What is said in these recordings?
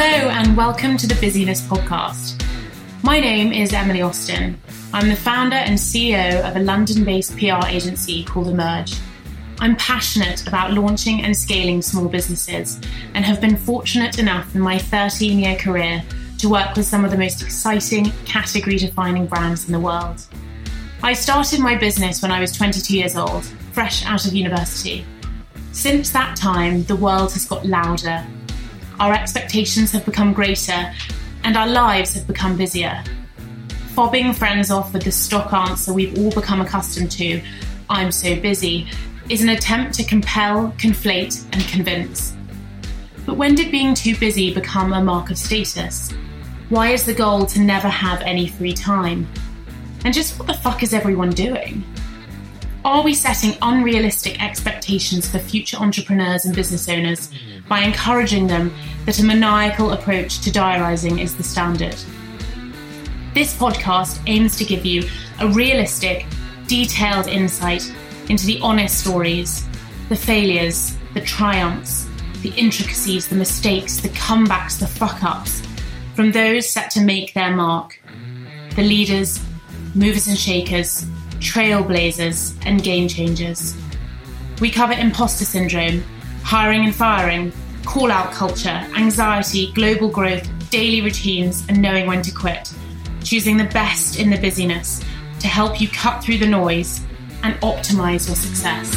Hello, and welcome to the Busi-Ness Podcast. My name is Emily Austin. I'm the founder and CEO of a London based PR agency called Emerge. I'm passionate about launching and scaling small businesses and have been fortunate enough in my 13 year career to work with some of the most exciting, category defining brands in the world. I started my business when I was 22 years old, fresh out of university. Since that time, the world has got louder. Our expectations have become greater, and our lives have become busier. Fobbing friends off with the stock answer we've all become accustomed to, I'm so busy, is an attempt to compel, conflate, and convince. But when did being too busy become a mark of status? Why is the goal to never have any free time? And just what the fuck is everyone doing? Are we setting unrealistic expectations for future entrepreneurs and business owners by encouraging them that a maniacal approach to diarising is the standard? This podcast aims to give you a realistic, detailed insight into the honest stories, the failures, the triumphs, the intricacies, the mistakes, the comebacks, the fuck ups from those set to make their mark, the leaders, movers and shakers, trailblazers, and game changers. We cover imposter syndrome, hiring and firing, call out culture, anxiety, global growth, daily routines, and knowing when to quit. Choosing the best in the busyness to help you cut through the noise and optimize your success.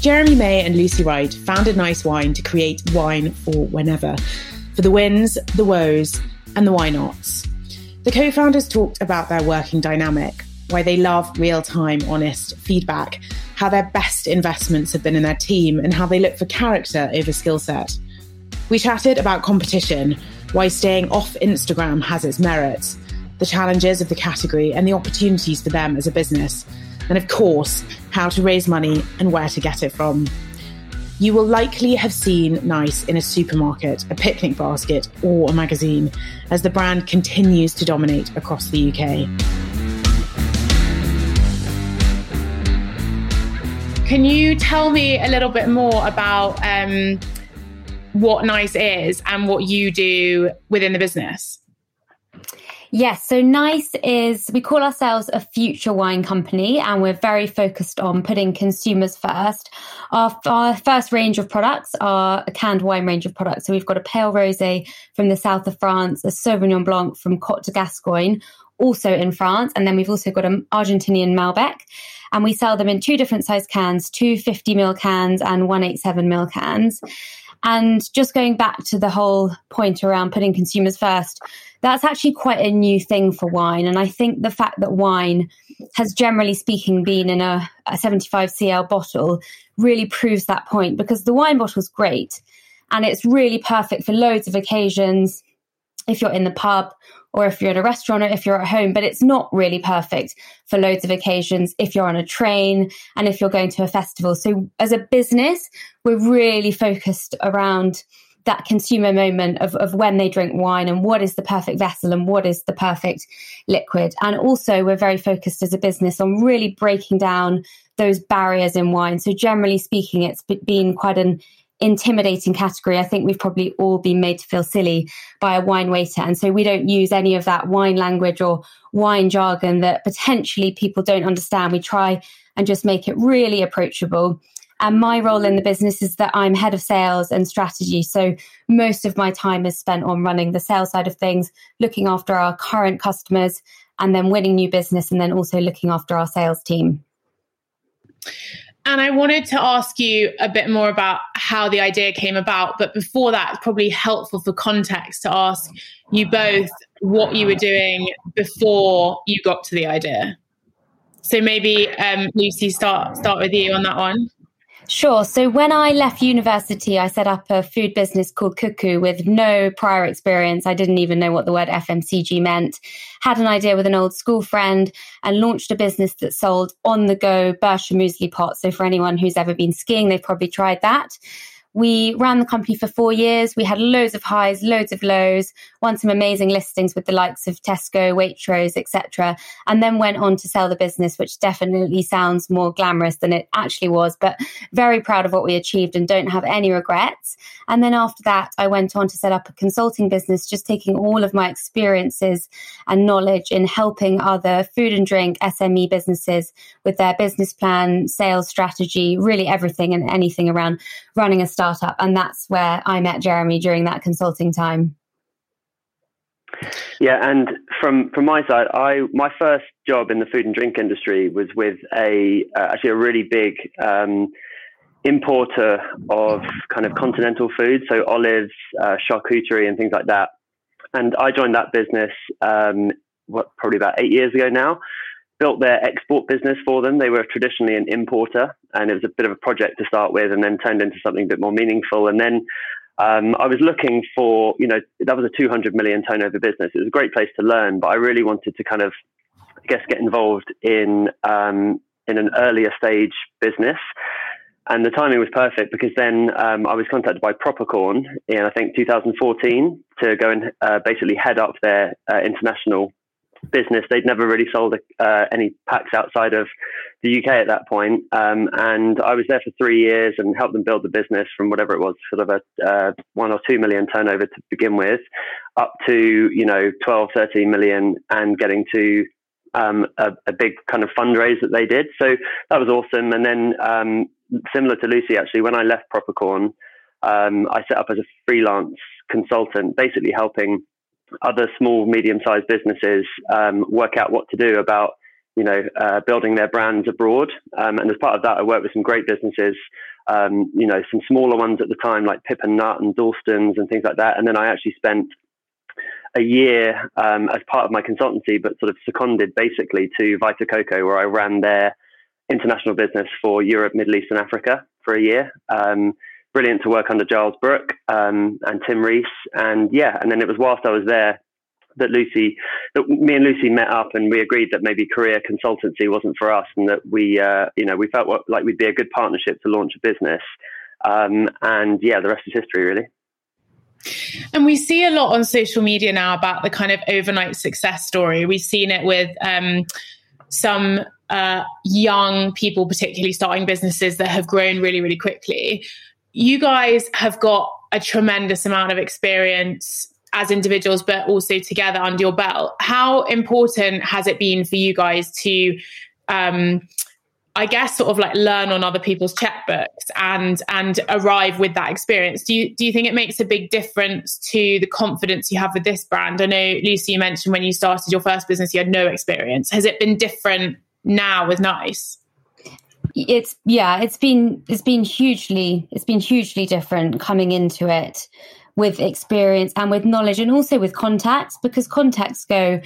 Jeremy May and Lucy Wright founded Nice Wine to create wine for whenever, for the wins, the woes, and the why nots. The co founders talked about their working dynamic, why they love real time, honest feedback, how their best investments have been in their team, and how they look for character over skill set. We chatted about competition, why staying off Instagram has its merits, the challenges of the category, and the opportunities for them as a business, and of course, how to raise money and where to get it from. You will likely have seen Nice in a supermarket, a picnic basket, or a magazine as the brand continues to dominate across the UK. Can you tell me a little bit more about um, what Nice is and what you do within the business? Yes, so Nice is, we call ourselves a future wine company and we're very focused on putting consumers first. Our, our first range of products are a canned wine range of products. So we've got a pale rosé from the south of France, a Sauvignon Blanc from Côte de Gascogne, also in France. And then we've also got an Argentinian Malbec. And we sell them in two different size cans, two 50 ml cans and 187 ml cans. And just going back to the whole point around putting consumers first, that's actually quite a new thing for wine. And I think the fact that wine has generally speaking been in a, a 75 cl bottle really proves that point because the wine bottle is great and it's really perfect for loads of occasions if you're in the pub or if you're in a restaurant or if you're at home, but it's not really perfect for loads of occasions if you're on a train and if you're going to a festival. So as a business, we're really focused around that consumer moment of, of when they drink wine and what is the perfect vessel and what is the perfect liquid. And also we're very focused as a business on really breaking down those barriers in wine. So generally speaking, it's been quite an intimidating category. I think we've probably all been made to feel silly by a wine waiter. And so we don't use any of that wine language or wine jargon that potentially people don't understand. We try and just make it really approachable. And my role in the business is that I'm head of sales and strategy. So most of my time is spent on running the sales side of things, looking after our current customers, and then winning new business, and then also looking after our sales team. And I wanted to ask you a bit more about how the idea came about. But before that, probably helpful for context to ask you both what you were doing before you got to the idea. So maybe um, Lucy, start start with you on that one. Sure. So when I left university, I set up a food business called Cuckoo with no prior experience. I didn't even know what the word FMCG meant. Had an idea with an old school friend and launched a business that sold on the go Bircher muesli pots. So for anyone who's ever been skiing, they've probably tried that. we ran the company for four years. We had loads of highs, loads of lows, won some amazing listings with the likes of Tesco, Waitrose, etc., and then went on to sell the business, which definitely sounds more glamorous than it actually was. But very proud of what we achieved and don't have any regrets. And then after that, I went on to set up a consulting business, just taking all of my experiences and knowledge in helping other food and drink SME businesses with their business plan, sales strategy, really everything and anything around running a startup. And that's where I met Jeremy during that consulting time. Yeah, and from from my side, I my first job in the food and drink industry was with a uh, actually a really big um, importer of kind of continental food, so olives, uh, charcuterie, and things like that. And I joined that business um, what probably about eight years ago now. Built their export business for them. They were traditionally an importer, and it was a bit of a project to start with, and then turned into something a bit more meaningful. And then um, I was looking for, you know, that was a 200 million turnover business. It was a great place to learn, but I really wanted to kind of, I guess, get involved in um, in an earlier stage business. And the timing was perfect because then um, I was contacted by Propercorn in I think 2014 to go and uh, basically head up their uh, international business. They'd never really sold uh, any packs outside of the UK at that point. Um, and I was there for three years and helped them build the business from whatever it was, sort of a uh, one or two million turnover to begin with, up to, you know, 12, 13 million and getting to um, a, a, big kind of fundraise that they did. So that was awesome. And then, um, similar to Lucy, actually, when I left Propercorn, um, I set up as a freelance consultant, basically helping other small, medium-sized businesses um, work out what to do about, you know, uh, building their brands abroad. Um, and as part of that, I worked with some great businesses, um, you know, some smaller ones at the time like Pip and Nut and Dalston's and things like that. And then I actually spent a year um, as part of my consultancy, but sort of seconded basically to Vita Coco, where I ran their international business for Europe, Middle East, and Africa for a year. Um, brilliant to work under Giles Brook um, and Tim Rees. And yeah, and then it was whilst I was there that Lucy, that me and Lucy met up and we agreed that maybe career consultancy wasn't for us and that we, uh, you know, we felt like we'd be a good partnership to launch a business. Um, and yeah, the rest is history, really. And we see a lot on social media now about the kind of overnight success story. We've seen it with um, some uh, young people, particularly starting businesses that have grown really, really quickly you guys have got a tremendous amount of experience as individuals, but also together under your belt. How important has it been for you guys to, um, I guess, sort of like learn on other people's checkbooks and and arrive with that experience? Do you do you think it makes a big difference to the confidence you have with this brand? I know Lucy, you mentioned when you started your first business, you had no experience. Has it been different now with Nice? It's yeah it's been it's been hugely it's been hugely different coming into it with experience and with knowledge and also with contacts because contacts go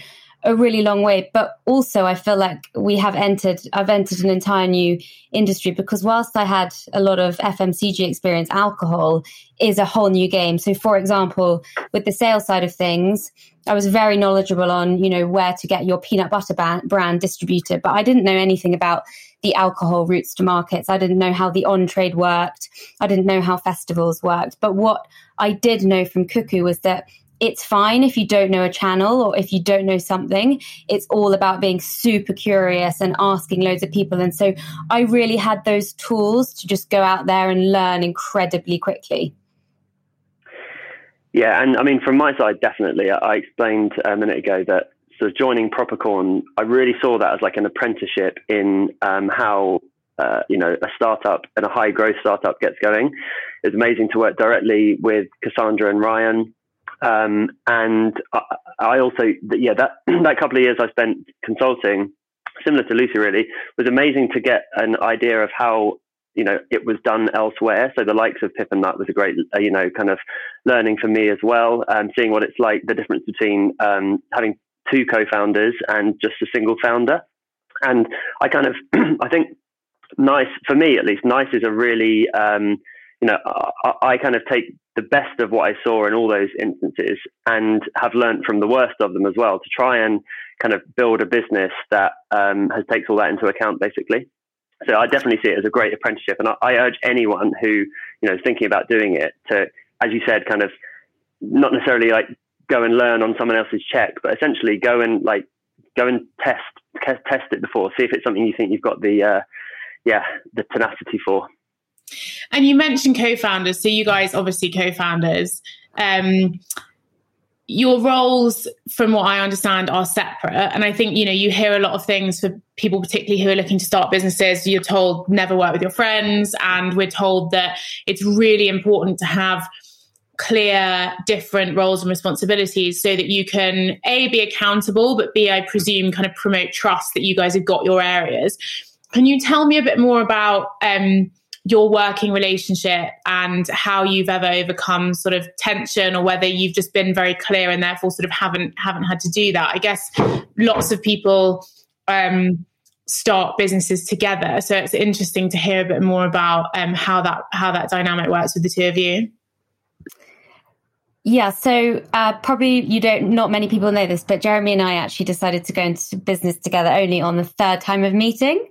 a really long way. But also i feel like we have entered i've entered an entire new industry because whilst i had a lot of fmcg experience alcohol is a whole new game. So for example with the sales side of things i was very knowledgeable on you know where to get your peanut butter brand distributed but i didn't know anything about the alcohol routes to markets. I didn't know how the on trade worked. I didn't know how festivals worked. But what I did know from Cuckoo was that it's fine if you don't know a channel or if you don't know something. It's all about being super curious and asking loads of people. And so I really had those tools to just go out there and learn incredibly quickly. Yeah, and I mean, from my side, definitely. I explained a minute ago that so joining Propercorn, I really saw that as like an apprenticeship in um, how uh, you know a startup and a high growth startup gets going. It's amazing to work directly with Cassandra and Ryan. Um, and I, I, also, yeah, that that couple of years I spent consulting, similar to Lucy, really, was amazing to get an idea of how you know it was done elsewhere. So the likes of Pip and that was a great, uh, you know, kind of learning for me as well, and seeing what it's like, the difference between um, having two co-founders and just a single founder. And I kind of, I think, nice for me at least. Nice is a really, um, you know, I, I, kind of take the best of what I saw in all those instances and have learned from the worst of them as well to try and kind of build a business that um, has takes all that into account, basically. So I definitely see it as a great apprenticeship, and I, I urge anyone who you know thinking about doing it to, as you said, kind of not necessarily like go and learn on someone else's check, but essentially go and like go and test test it before, see if it's something you think you've got the uh, yeah the tenacity for. And you mentioned co-founders, so you guys obviously co-founders. Um, your roles, from what I understand, are separate. And I think, you know, you hear a lot of things for people, particularly who are looking to start businesses. You're told never work with your friends. And we're told that it's really important to have clear different roles and responsibilities so that you can a be accountable but b i presume kind of promote trust that you guys have got your areas. Can you tell me a bit more about um, your working relationship and how you've ever overcome sort of tension or whether you've just been very clear and therefore sort of haven't haven't had to do that? I guess lots of people um, start businesses together. So it's interesting to hear a bit more about um, how that how that dynamic works with the two of you yeah, so uh, probably you don't. Not many people know this, but Jeremy and I actually decided to go into business together only on the third time of meeting.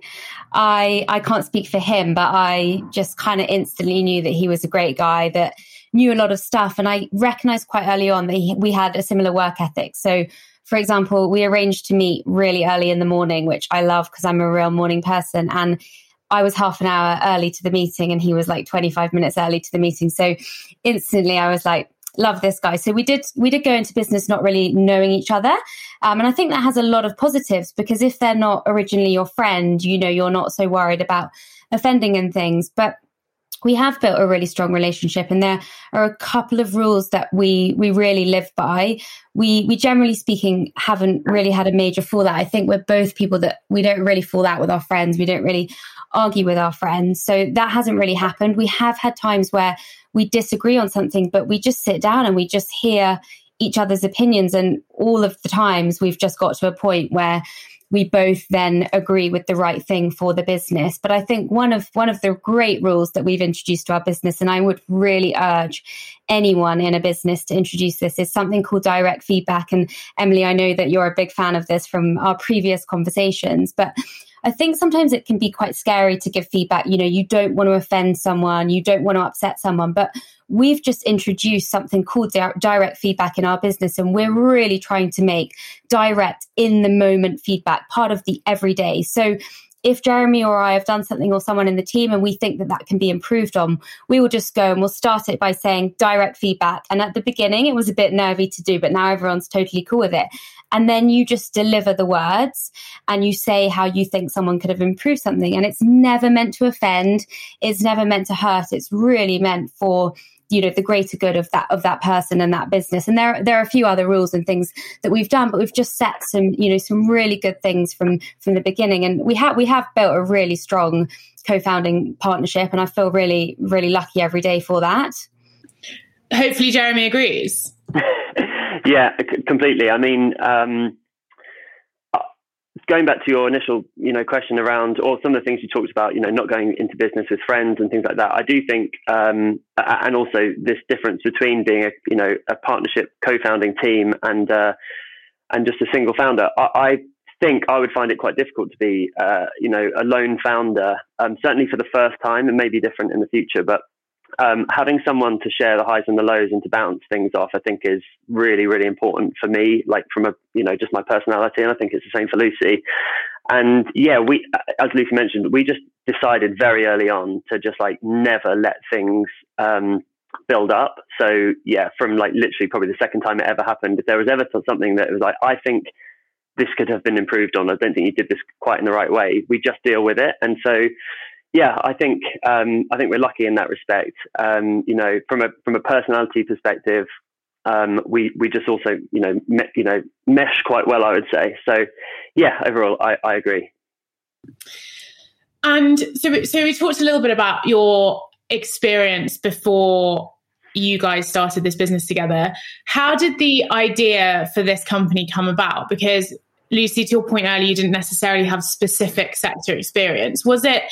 I I can't speak for him, but I just kind of instantly knew that he was a great guy that knew a lot of stuff, and I recognized quite early on that he, we had a similar work ethic. So, for example, we arranged to meet really early in the morning, which I love because I'm a real morning person, and I was half an hour early to the meeting and he was like 25 minutes early to the meeting. So instantly I was like, love this guy. So we did we did go into business not really knowing each other, um, and I think that has a lot of positives because if they're not originally your friend, you know you're not so worried about offending and things. But we have built a really strong relationship and there are a couple of rules that we we really live by we we generally speaking haven't really had a major fallout i think we're both people that we don't really fall out with our friends we don't really argue with our friends so that hasn't really happened we have had times where we disagree on something but we just sit down and we just hear each other's opinions and all of the times we've just got to a point where we both then agree with the right thing for the business. But I think one of one of the great rules that we've introduced to our business, and I would really urge anyone in a business to introduce this, is something called direct feedback. And Emily, I know that you're a big fan of this from our previous conversations, but I think sometimes it can be quite scary to give feedback. You know, you don't want to offend someone, you don't want to upset someone, but we've just introduced something called di- direct feedback in our business. And we're really trying to make direct, in the moment feedback part of the everyday. So if Jeremy or I have done something or someone in the team and we think that that can be improved on, we will just go and we'll start it by saying direct feedback. And at the beginning, it was a bit nervy to do, but now everyone's totally cool with it. And then you just deliver the words and you say how you think someone could have improved something. And it's never meant to offend, it's never meant to hurt. It's really meant for you know the greater good of that of that person and that business. And there there are a few other rules and things that we've done but we've just set some you know some really good things from from the beginning. And we have we have built a really strong co-founding partnership and i feel really really lucky every day for that. Hopefully jeremy agrees. Yeah completely. I mean um going back to your initial, you know, question around, or some of the things you talked about, you know, not going into business with friends and things like that. I do think, um, and also this difference between being a, you know, a partnership co-founding team and uh, and just a single founder. I, I, think I would find it quite difficult to be, uh, you know, a lone founder. Um, certainly for the first time, and maybe different in the future, but um, having someone to share the highs and the lows and to bounce things off, I think is really, really important for me, like from a, you know, just my personality. And I think it's the same for Lucy. And yeah, we, as Lucy mentioned, we just decided very early on to just like never let things, um, build up. So yeah, from like literally probably the second time it ever happened, if there was ever something that was like, I think this could have been improved on. I don't think you did this quite in the right way. We just deal with it. And so, yeah, I think um, I think we're lucky in that respect. Um, you know, from a from a personality perspective, um, we we just also you know me, you know mesh quite well. I would say. So, yeah, overall, I, I agree. And so, so we talked a little bit about your experience before you guys started this business together. How did the idea for this company come about? Because Lucy, to your point earlier, you didn't necessarily have specific sector experience. Was it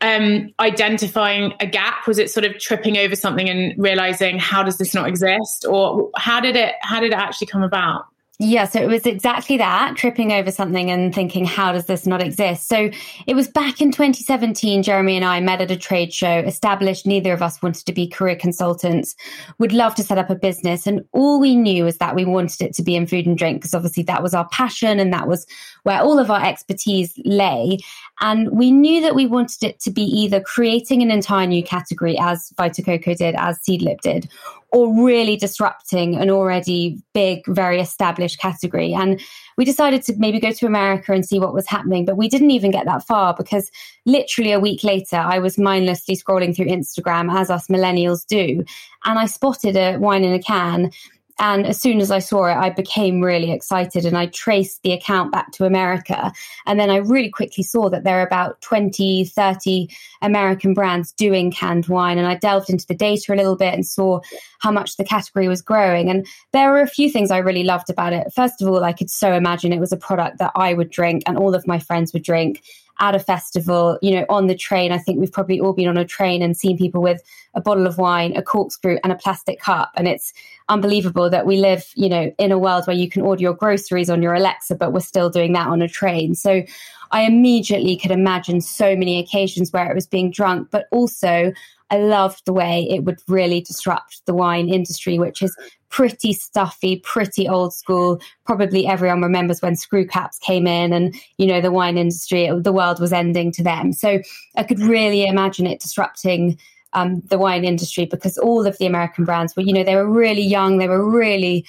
um, identifying a gap? Was it sort of tripping over something and realizing how does this not exist, or how did it how did it actually come about? Yeah, so it was exactly that tripping over something and thinking, how does this not exist? So it was back in 2017, Jeremy and I met at a trade show, established neither of us wanted to be career consultants, would love to set up a business. And all we knew was that we wanted it to be in food and drink, because obviously that was our passion and that was where all of our expertise lay. And we knew that we wanted it to be either creating an entire new category, as Vita Coco did, as Seedlip did, or really disrupting an already big, very established category. And we decided to maybe go to America and see what was happening, but we didn't even get that far because literally a week later, I was mindlessly scrolling through Instagram, as us millennials do, and I spotted a wine in a can and as soon as I saw it, I became really excited and I traced the account back to America. And then I really quickly saw that there are about 20, 30 American brands doing canned wine. And I delved into the data a little bit and saw how much the category was growing. And there were a few things I really loved about it. First of all, I could so imagine it was a product that I would drink and all of my friends would drink at a festival, you know, on the train. I think we've probably all been on a train and seen people with a bottle of wine, a corkscrew, and a plastic cup. And it's unbelievable that we live, you know, in a world where you can order your groceries on your Alexa, but we're still doing that on a train. So I immediately could imagine so many occasions where it was being drunk, but also I loved the way it would really disrupt the wine industry, which is pretty stuffy, pretty old school. Probably everyone remembers when screw caps came in and, you know, the wine industry, the world was ending to them. So I could really imagine it disrupting um, the wine industry because all of the American brands were, you know, they were really young, they were really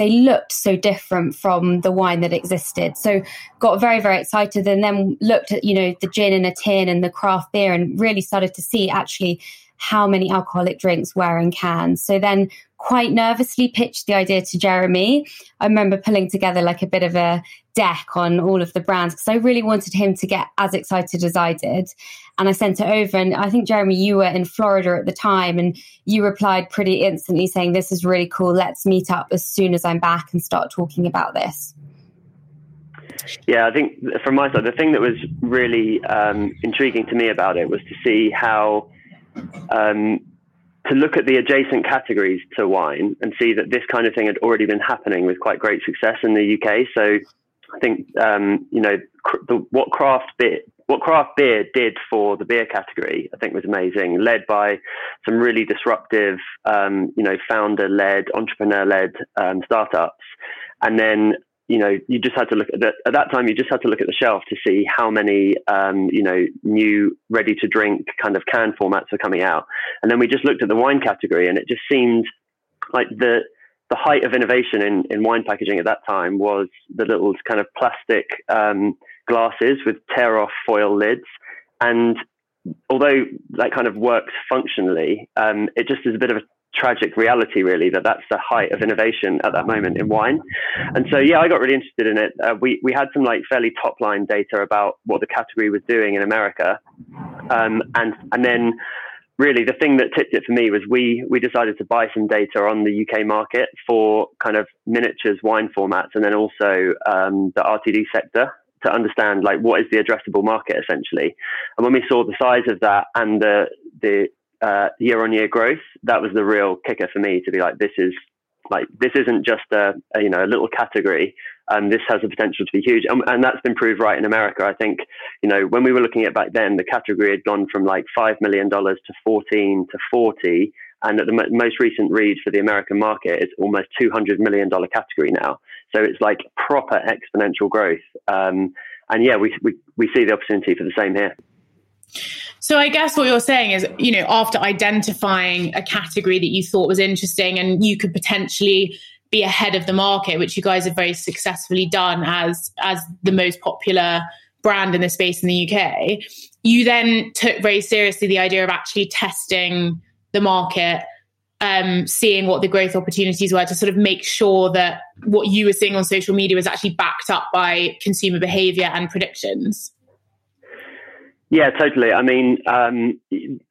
they looked so different from the wine that existed. So got very, very excited and then looked at, you know, the gin in a tin and the craft beer and really started to see actually how many alcoholic drinks were in cans. So then quite nervously pitched the idea to Jeremy. I remember pulling together like a bit of a deck on all of the brands because I really wanted him to get as excited as I did. And I sent it over. And I think, Jeremy, you were in Florida at the time and you replied pretty instantly saying, This is really cool. Let's meet up as soon as I'm back and start talking about this. Yeah, I think from my side, the thing that was really um, intriguing to me about it was to see how um, to look at the adjacent categories to wine and see that this kind of thing had already been happening with quite great success in the UK. So I think um, you know cr- the, what craft beer what craft beer did for the beer category, I think was amazing. Led by some really disruptive, um, you know, founder-led, entrepreneur-led um, startups, and then you know, you just had to look at that. At that time, you just had to look at the shelf to see how many, um, you know, new ready to drink kind of can formats were coming out. And then we just looked at the wine category, and it just seemed like the the height of innovation in, in wine packaging at that time was the little kind of plastic um, glasses with tear off foil lids. And although that kind of works functionally, um, it just is a bit of a tragic reality, really, that that's the height of innovation at that moment in wine. And so, yeah, I got really interested in it. Uh, we we had some like fairly top line data about what the category was doing in America, um, and and then really the thing that tipped it for me was we we decided to buy some data on the UK market for kind of miniatures wine formats, and then also um, the RTD sector to understand like what is the addressable market essentially. And when we saw the size of that and the the uh, year on year growth, that was the real kicker for me to be like, this is like this isn't just a, a you know a little category. Um, this has the potential to be huge, and, and, that's been proved right in America. I think you know when we were looking at back then, the category had gone from like five million dollars to fourteen to forty, and at the mo- most recent read for the American market, it's almost two hundred million dollar category now. So it's like proper exponential growth. Um, and yeah, we, we we see the opportunity for the same here. So I guess what you're saying is, you know, after identifying a category that you thought was interesting and you could potentially be ahead of the market, which you guys have very successfully done as as the most popular brand in the space in the UK, you then took very seriously the idea of actually testing the market, um, seeing what the growth opportunities were to sort of make sure that what you were seeing on social media was actually backed up by consumer behavior and predictions. Yeah, totally. I mean, um,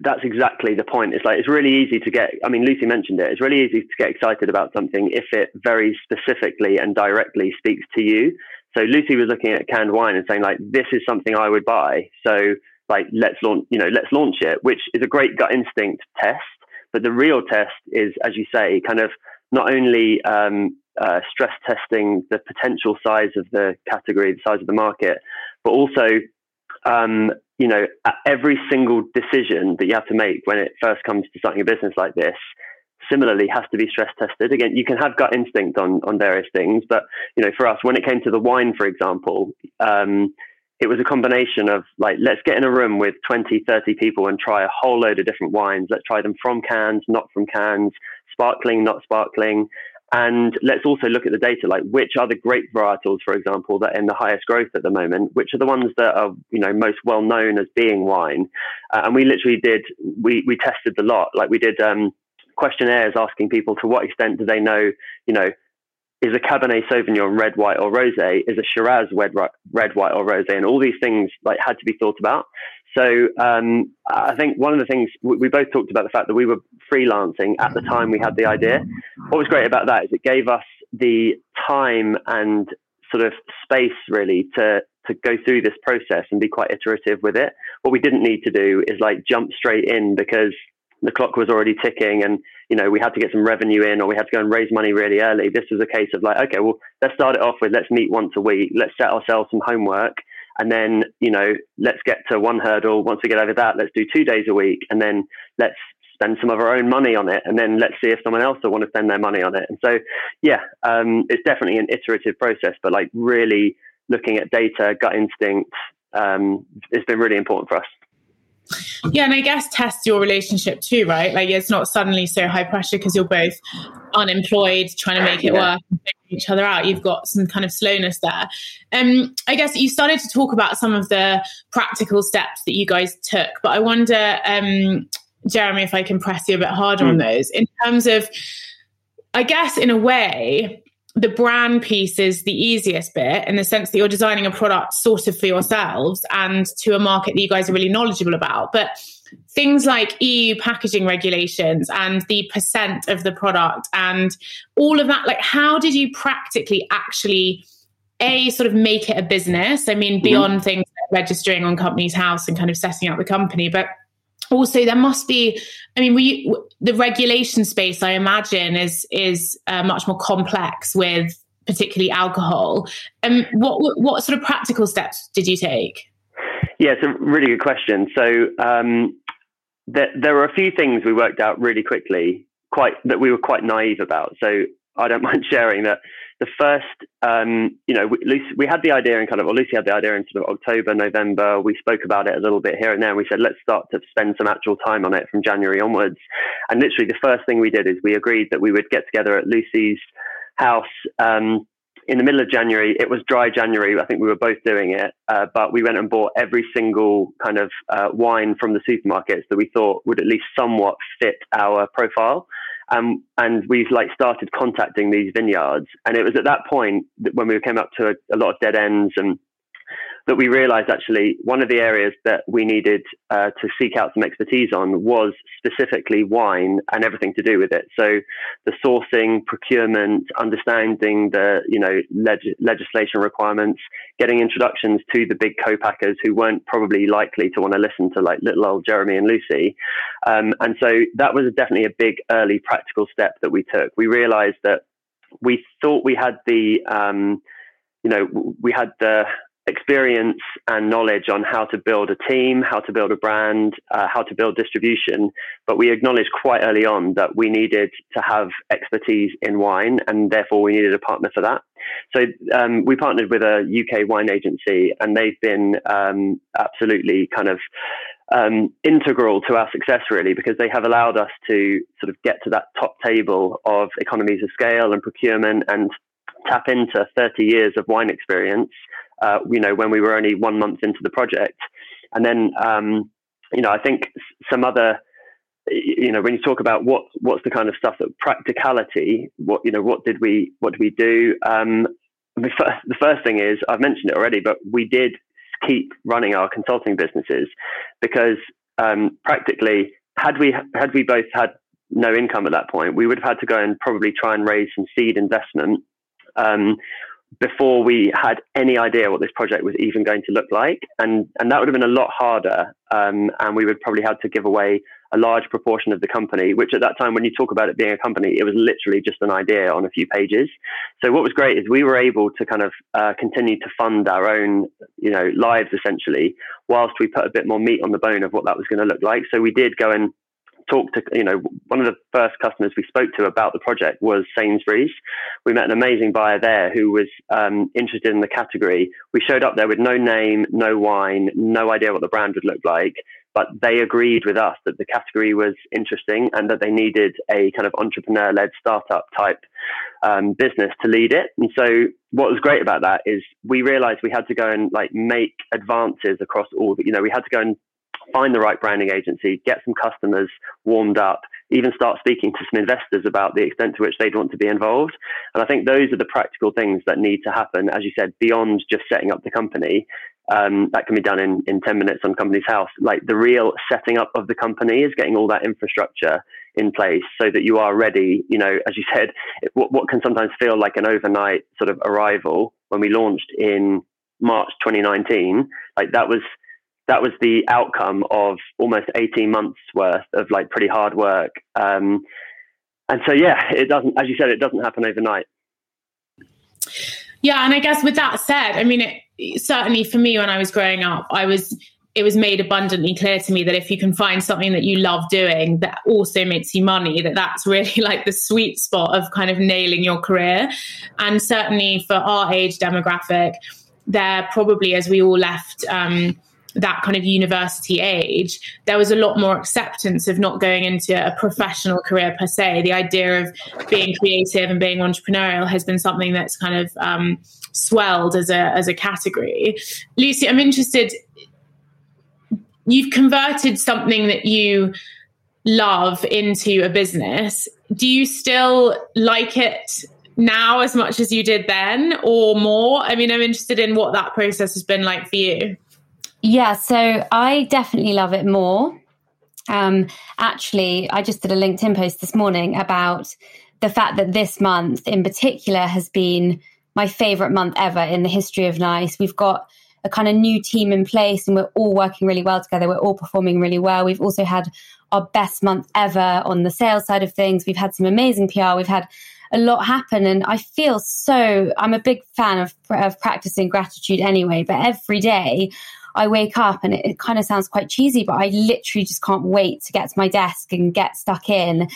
that's exactly the point. It's like it's really easy to get. I mean, Lucy mentioned it. It's really easy to get excited about something if it very specifically and directly speaks to you. So Lucy was looking at canned wine and saying like, "This is something I would buy." So like, let's launch. You know, let's launch it, which is a great gut instinct test. But the real test is, as you say, kind of not only um, uh, stress testing the potential size of the category, the size of the market, but also, um, you know, every single decision that you have to make when it first comes to starting a business like this, similarly has to be stress tested. Again, you can have gut instinct on on various things, but you know, for us, when it came to the wine, for example. Um, it was a combination of like let's get in a room with 20 30 people and try a whole load of different wines let's try them from cans not from cans sparkling not sparkling and let's also look at the data like which are the grape varietals for example that are in the highest growth at the moment which are the ones that are you know most well known as being wine. Uh, and we literally did we we tested the lot. Like we did um, questionnaires asking people to what extent do they know you know is a Cabernet Sauvignon red, white, or rosé? Is a Shiraz red, red, white, or rosé? And all these things like had to be thought about. So um, I think one of the things we both talked about the fact that we were freelancing at the time we had the idea. What was great about that is it gave us the time and sort of space really to to go through this process and be quite iterative with it. What we didn't need to do is like jump straight in because the clock was already ticking and you know we had to get some revenue in or we had to go and raise money really early. This was a case of like okay well let's start it off with let's meet once a week let's set ourselves some homework and then you know let's get to one hurdle. Once we get over that let's do two days a week and then let's spend some of our own money on it and then let's see if someone else will want to spend their money on it. And so yeah um, it's definitely an iterative process but like really looking at data gut instinct um, it's been really important for us yeah, and I guess test your relationship too, right? Like it's not suddenly so high pressure because you're both unemployed, trying to make it yeah. work and each other out. You've got some kind of slowness there. Um, I guess you started to talk about some of the practical steps that you guys took, but I wonder, um, Jeremy, if I can press you a bit harder mm. on those in terms of, I guess, in a way, the brand piece is the easiest bit in the sense that you're designing a product sort of for yourselves and to a market that you guys are really knowledgeable about. But things like EU packaging regulations and the percent of the product and all of that, like, how did you practically actually? A sort of make it a business. I mean, mm-hmm. beyond mm-hmm. things like registering on Companies House and kind of setting up the company, but also there must be i mean we the regulation space i imagine is is uh, much more complex with particularly alcohol. And um, what what sort of practical steps did you take? Yeah it's a really good question. So um, there, there a few things we worked out really quickly quite that we were quite naive about. So i don't mind sharing that the first, um, you know, we, we had the idea in kind of, or Lucy had the idea in sort of October, November. We spoke about it a little bit here and there. And we said, let's start to spend some actual time on it from January onwards. And literally, the first thing we did is we agreed that we would get together at Lucy's house. Um, in the middle of January, it was dry January. I think we were both doing it, uh, but we went and bought every single kind of uh, wine from the supermarkets that we thought would at least somewhat fit our profile. Um, and we've like started contacting these vineyards. And it was at that point that when we came up to a, a lot of dead ends and that we realized actually one of the areas that we needed uh, to seek out some expertise on was specifically wine and everything to do with it. So the sourcing, procurement, understanding the you know leg- legislation requirements, getting introductions to the big co-packers who weren't probably likely to want to listen to like little old Jeremy and Lucy. Um, and so that was definitely a big early practical step that we took. We realized that we thought we had the um, you know we had the experience and knowledge on how to build a team, how to build a brand, uh, how to build distribution. But we acknowledged quite early on that we needed to have expertise in wine, and therefore we needed a partner for that. So um, we partnered with a UK wine agency, and they've been um, absolutely kind of um, integral to our success, really, because they have allowed us to sort of get to that top table of economies of scale and procurement and tap into 30 years of wine experience uh, you know, when we were only one month into the project. And then, um, you know, I think some other, you know, when you talk about what what's the kind of stuff that practicality, what you know, what did we what did we do? Um, the, first, the first thing is I've mentioned it already, but we did keep running our consulting businesses because um, practically had we had we both had no income at that point, we would have had to go and probably try and raise some seed investment. Um, before we had any idea what this project was even going to look like. And, and that would have been a lot harder. Um, and we would probably have to give away a large proportion of the company, which at that time, when you talk about it being a company, it was literally just an idea on a few pages. So what was great is we were able to kind of uh, continue to fund our own, you know, lives essentially, whilst we put a bit more meat on the bone of what that was going to look like. So we did go and talked to, you know, one of the first customers we spoke to about the project was Sainsbury's. We met an amazing buyer there who was um, interested in the category. We showed up there with no name, no wine, no idea what the brand would look like, but they agreed with us that the category was interesting and that they needed a kind of entrepreneur led startup type um, business to lead it. And so what was great about that is we realized we had to go and like make advances across all the, you know, we had to go and find the right branding agency, get some customers warmed up, even start speaking to some investors about the extent to which they'd want to be involved. And I think those are the practical things that need to happen, as you said, beyond just setting up the company. Um, that can be done in, in 10 minutes on Companies House. Like the real setting up of the company is getting all that infrastructure in place so that you are ready. You know, as you said, what, what can sometimes feel like an overnight sort of arrival when we launched in March 2019, like that was that was the outcome of almost 18 months worth of like pretty hard work. Um, and so, yeah, it doesn't, as you said, it doesn't happen overnight. Yeah. And I guess with that said, I mean, it, certainly for me, when I was growing up, I was, it was made abundantly clear to me that if you can find something that you love doing that also makes you money, that that's really like the sweet spot of kind of nailing your career. And certainly for our age demographic, there probably, as we all left, um, that kind of university age, there was a lot more acceptance of not going into a professional career per se. The idea of being creative and being entrepreneurial has been something that's kind of um, swelled as a as a category. Lucy, I'm interested. You've converted something that you love into a business. Do you still like it now as much as you did then, or more? I mean, I'm interested in what that process has been like for you. Yeah, so I definitely love it more. Um, actually, I just did a LinkedIn post this morning about the fact that this month in particular has been my favorite month ever in the history of Nice. We've got a kind of new team in place and we're all working really well together. We're all performing really well. We've also had our best month ever on the sales side of things. We've had some amazing PR. We've had a lot happen. And I feel so, I'm a big fan of, of practicing gratitude anyway, but every day I wake up and it, it kind of sounds quite cheesy, but I literally just can't wait to get to my desk and get stuck in.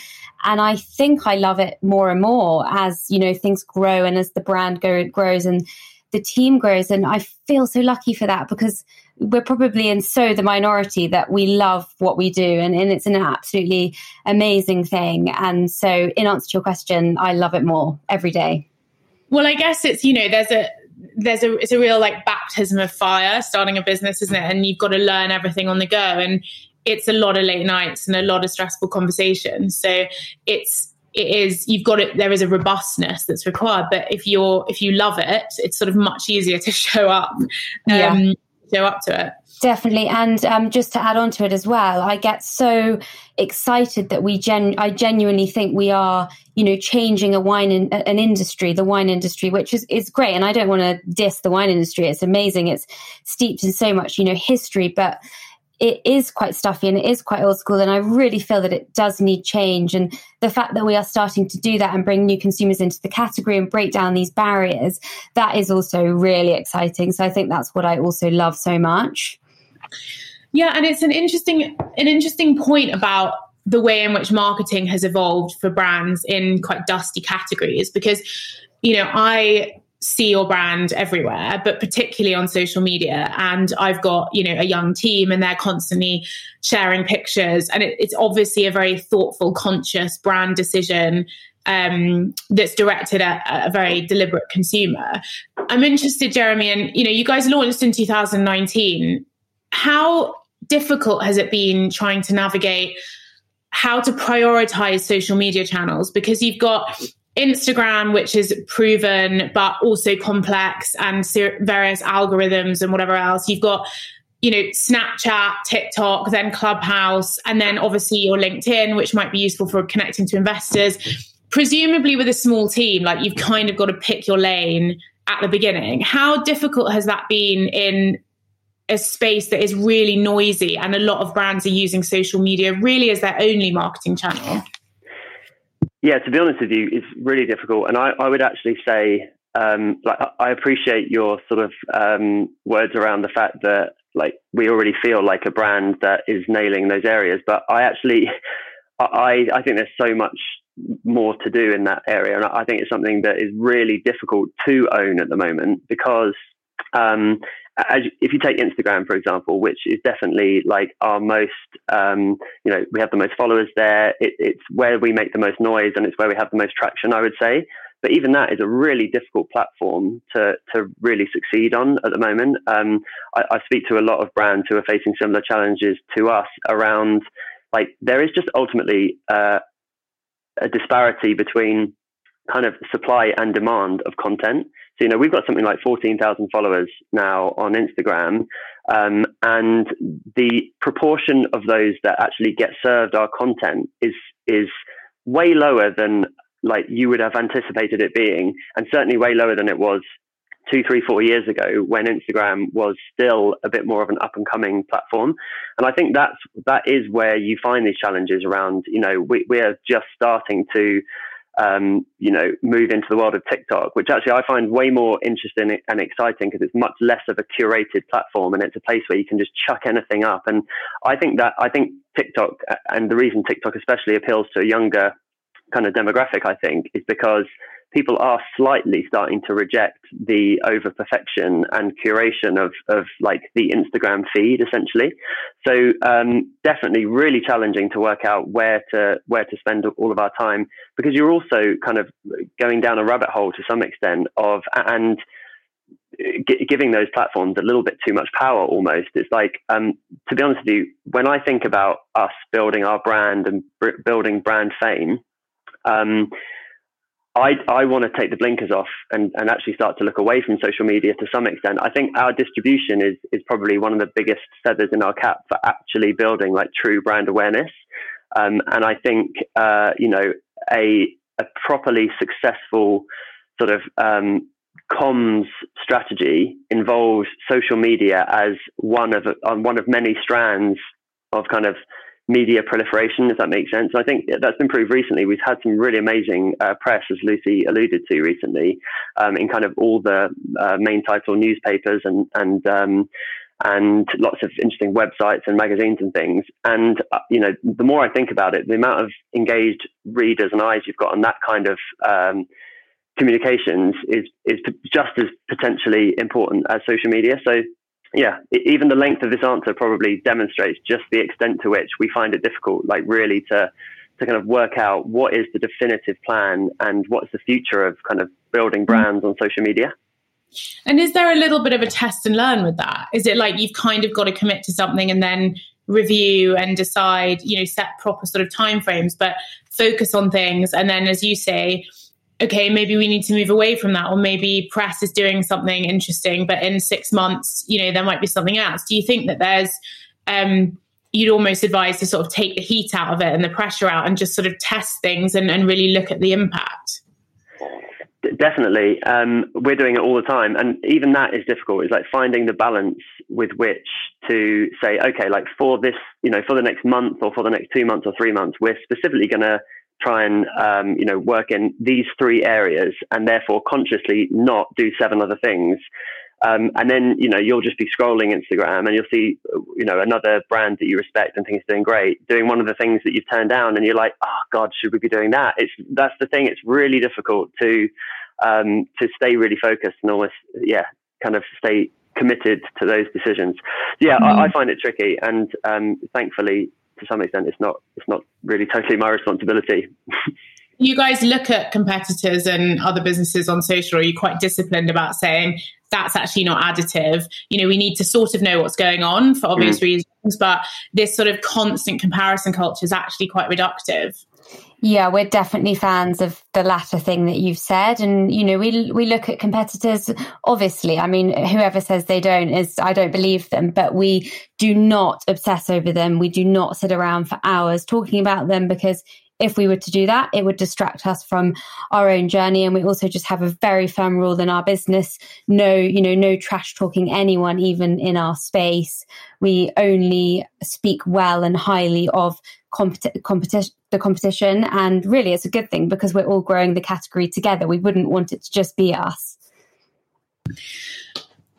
And I think I love it more and more as, you know, things grow and as the brand go, grows and the team grows. And I feel so lucky for that because we're probably in so the minority that we love what we do and, and it's an absolutely amazing thing. And so in answer to your question, I love it more every day. Well, I guess it's, you know, there's a there's a it's a real like baptism of fire starting a business, isn't it? And you've got to learn everything on the go, and it's a lot of late nights and a lot of stressful conversations. So it's it is you've got it there is a robustness that's required but if you're if you love it it's sort of much easier to show up um, yeah. Up to it Definitely, and um, just to add on to it as well, I get so excited that we gen. I genuinely think we are, you know, changing a wine in, an industry, the wine industry, which is is great. And I don't want to diss the wine industry; it's amazing. It's steeped in so much, you know, history, but it is quite stuffy and it is quite old school. And I really feel that it does need change. And the fact that we are starting to do that and bring new consumers into the category and break down these barriers, that is also really exciting. So I think that's what I also love so much. Yeah, and it's an interesting an interesting point about the way in which marketing has evolved for brands in quite dusty categories because you know I see your brand everywhere but particularly on social media. And i've got you know a young team and they're constantly sharing pictures. And it, it's obviously a very thoughtful conscious brand decision um, that's directed at, at, a very deliberate consumer. I'm interested jeremy and you know you guys launched in 2019 how difficult has it been trying to navigate how to prioritize social media channels? Because you've got Instagram, which is proven but also complex and various algorithms and whatever else. You've got, you know, Snapchat, TikTok, then Clubhouse, and then obviously your LinkedIn, which might be useful for connecting to investors. Presumably, with a small team, like you've kind of got to pick your lane at the beginning. How difficult has that been in a space that is really noisy and a lot of brands are using social media really as their only marketing channel? Yeah, to be honest with you, it's really difficult. And I, I would actually say, um, like, I appreciate your sort of um, words around the fact that, like, we already feel like a brand that is nailing those areas. But I actually, I, I think there's so much more to do in that area. And I think it's something that is really difficult to own at the moment because um, as, if you take Instagram, for example, which is definitely like our most, um, you know, we have the most followers there. It, it's where we make the most noise and it's where we have the most traction, I would say. But even that is a really difficult platform to, to really succeed on at the moment. Um, I, I speak to a lot of brands who are facing similar challenges to us around, like, there is just ultimately uh, a disparity between kind of supply and demand of content. So, you know, we've got something like 14,000 followers now on Instagram. Um, and the proportion of those that actually get served our content is, is way lower than like you would have anticipated it being, and certainly way lower than it was two, three, four years ago when Instagram was still a bit more of an up and coming platform. And I think that's that is where you find these challenges around. You know, we, we are just starting to um, you know, move into the world of TikTok, which actually I find way more interesting and exciting because it's much less of a curated platform and it's a place where you can just chuck anything up. And I think that I think TikTok and the reason TikTok especially appeals to a younger kind of demographic, I think, is because people are slightly starting to reject the over perfection and curation of, of like the Instagram feed essentially. So um, definitely really challenging to work out where to where to spend all of our time because you're also kind of going down a rabbit hole to some extent of and g- giving those platforms a little bit too much power almost. It's like um, to be honest with you, when I think about us building our brand and building brand fame. Um, I, I want to take the blinkers off and, and actually start to look away from social media to some extent. I think our distribution is, is probably one of the biggest feathers in our cap for actually building like true brand awareness. Um, and I think, uh, you know, a, a properly successful sort of um, comms strategy involves social media as one of, um, one of many strands of kind of media proliferation, if that makes sense. I think that's been proved recently. We've had some really amazing uh, press, as Lucy alluded to recently, um, in kind of all the uh, main title newspapers and and um, and lots of interesting websites and magazines and things. And uh, you know, the more I think about it, the amount of engaged readers and eyes you've got on that kind of um, communications is is just as potentially important as social media. So yeah, even the length of this answer probably demonstrates just the extent to which we find it difficult, like really to to kind of work out what is the definitive plan and what's the future of kind of building mm. brands on social media. And is there a little bit of a test and learn with that? Is it like you've kind of got to commit to something and then review and decide, you know, set proper sort of timeframes, but focus on things and then as you say, okay, maybe we need to move away from that, or maybe press is doing something interesting, but in six months, you know, there might be something else. Do you think that there's, um, you'd almost advise to sort of take the heat out of it and the pressure out and just sort of test things and, and really look at the impact? Definitely. Um, we're doing it all the time. And even that is difficult. It's like finding the balance with which to say, okay, like for this, you know, for the next month or for the next two months or three months, we're specifically going to try and um, you know work in these three areas and therefore consciously not do seven other things. Um, and then you know you'll just be scrolling Instagram and you'll see you know another brand that you respect and think is doing great doing one of the things that you've turned down and you're like oh god should we be doing that? It's that's the thing. It's really difficult to um, to stay really focused and almost yeah kind of stay committed to those decisions. Yeah mm-hmm. I, I, find it tricky and um, thankfully to some extent, it's not it's not really totally my responsibility. you guys look at competitors and other businesses on social? Are you quite disciplined about saying that's actually not additive? You know, we need to sort of know what's going on for obvious mm. reasons, but this sort of constant comparison culture is actually quite reductive. Yeah, we're definitely fans of the latter thing that you've said, and you know, we we look at competitors. Obviously, I mean, whoever says they don't is I don't believe them, but we do not obsess over them. We do not sit around for hours talking about them because if we were to do that, it would distract us from our own journey. And we also just have a very firm rule in our business: no, you know, no trash talking anyone, even in our space. We only speak well and highly of competi- competition the competition and really it's a good thing because we're all growing the category together we wouldn't want it to just be us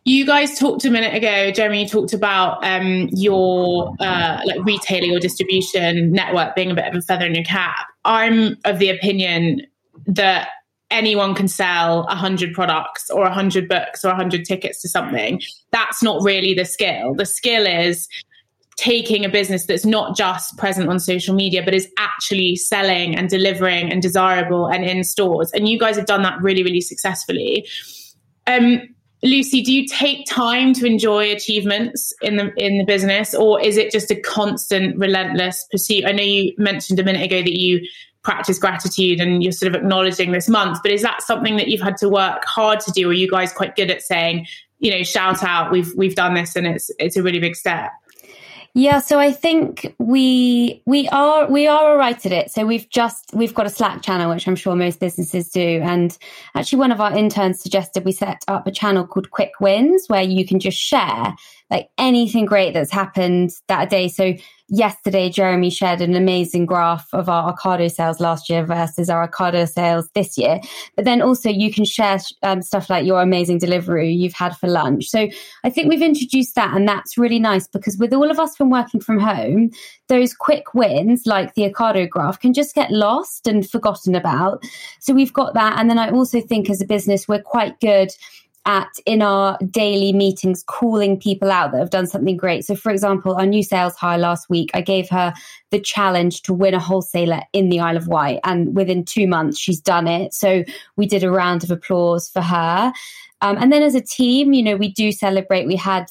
you guys talked a minute ago, Jeremy. You talked about um, your uh, like retailer, your distribution network being a bit of a feather in your cap. I'm of the opinion that anyone can sell 100 products or 100 books or 100 tickets to something. That's not really the skill. The skill is taking a business that's not just present on social media, but is actually selling and delivering and desirable and in stores. And you guys have done that really, really successfully. Um, Lucy, do you take time to enjoy achievements in the in the business, or is it just a constant, relentless pursuit? I know you mentioned a minute ago that you practice gratitude and you're sort of acknowledging this month, but is that something that you've had to work hard to do? Or are you guys quite good at saying, you know, shout out, we've we've done this and it's it's a really big step? Yeah, so I think we we are we are all right at it. So we've just we've got a Slack channel, which I'm sure most businesses do. And actually, one of our interns suggested we set up a channel called Quick Wins, where you can just share like anything great that's happened that day. So yesterday, Jeremy shared an amazing graph of our Ocado sales last year versus our Ocado sales this year. But then also you can share um, stuff like your amazing delivery you've had for lunch. So I think we've introduced that, and that's really nice because with all of us from working from home, those quick wins like the Ocado graph can just get lost and forgotten about. So we've got that, and then I also think as a business we're quite good at in our daily meetings calling people out that have done something great. So, for example, our new sales hire last week, I gave her the challenge to win a wholesaler in the Isle of Wight. And within two months, she's done it. So, we did a round of applause for her. Um, and then as a team, you know, we do celebrate. We had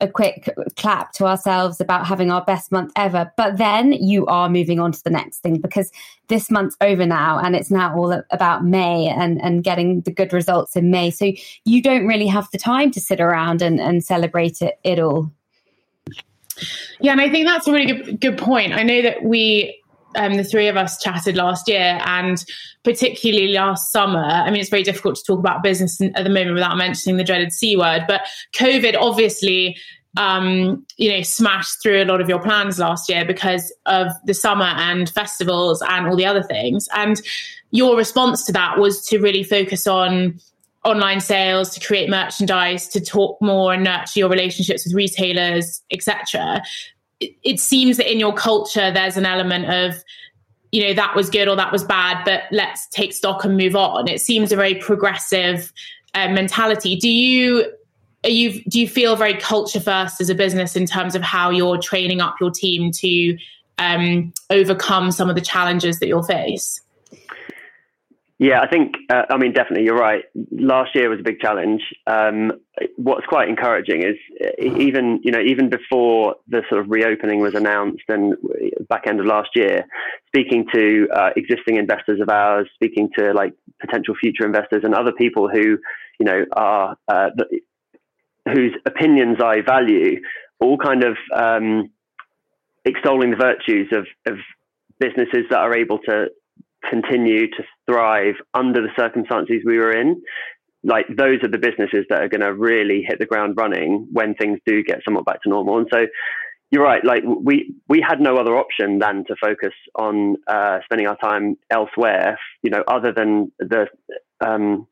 a quick clap to ourselves about having our best month ever. But then you are moving on to the next thing because this month's over now and it's now all about May and, and getting the good results in May. So you don't really have the time to sit around and, and celebrate it, it all. Yeah, and I think that's a really good, good point. I know that we um, the three of us chatted last year, and particularly last summer. I mean, it's very difficult to talk about business at the moment without mentioning the dreaded C word, but COVID obviously um, you know, smashed through a lot of your plans last year because of the summer and festivals and all the other things. And your response to that was to really focus on online sales, to create merchandise, to talk more and nurture your relationships with retailers, etc it, seems that in your culture there's an element of you know that was good or that was bad but let's take stock and move on. It seems a very progressive uh, mentality. Do you you do you feel very culture first as a business in terms of how you're training up your team to um, overcome some of the challenges that you'll face yeah, I think, uh, I mean, definitely, you're right. Last year was a big challenge. Um, what's quite encouraging is uh, even, you know, even before the sort of reopening was announced and back end of last year, speaking to uh, existing investors of ours, speaking to like potential future investors and other people who, you know, are, uh, the, whose opinions I value, all kind of um, extolling the virtues of, of businesses that are able to continue to thrive under the circumstances we were in. Like those are the businesses that are going to really hit the ground running when things do get somewhat back to normal. And so you're right like we we had no other option than to focus on uh, spending our time elsewhere you know other than the um,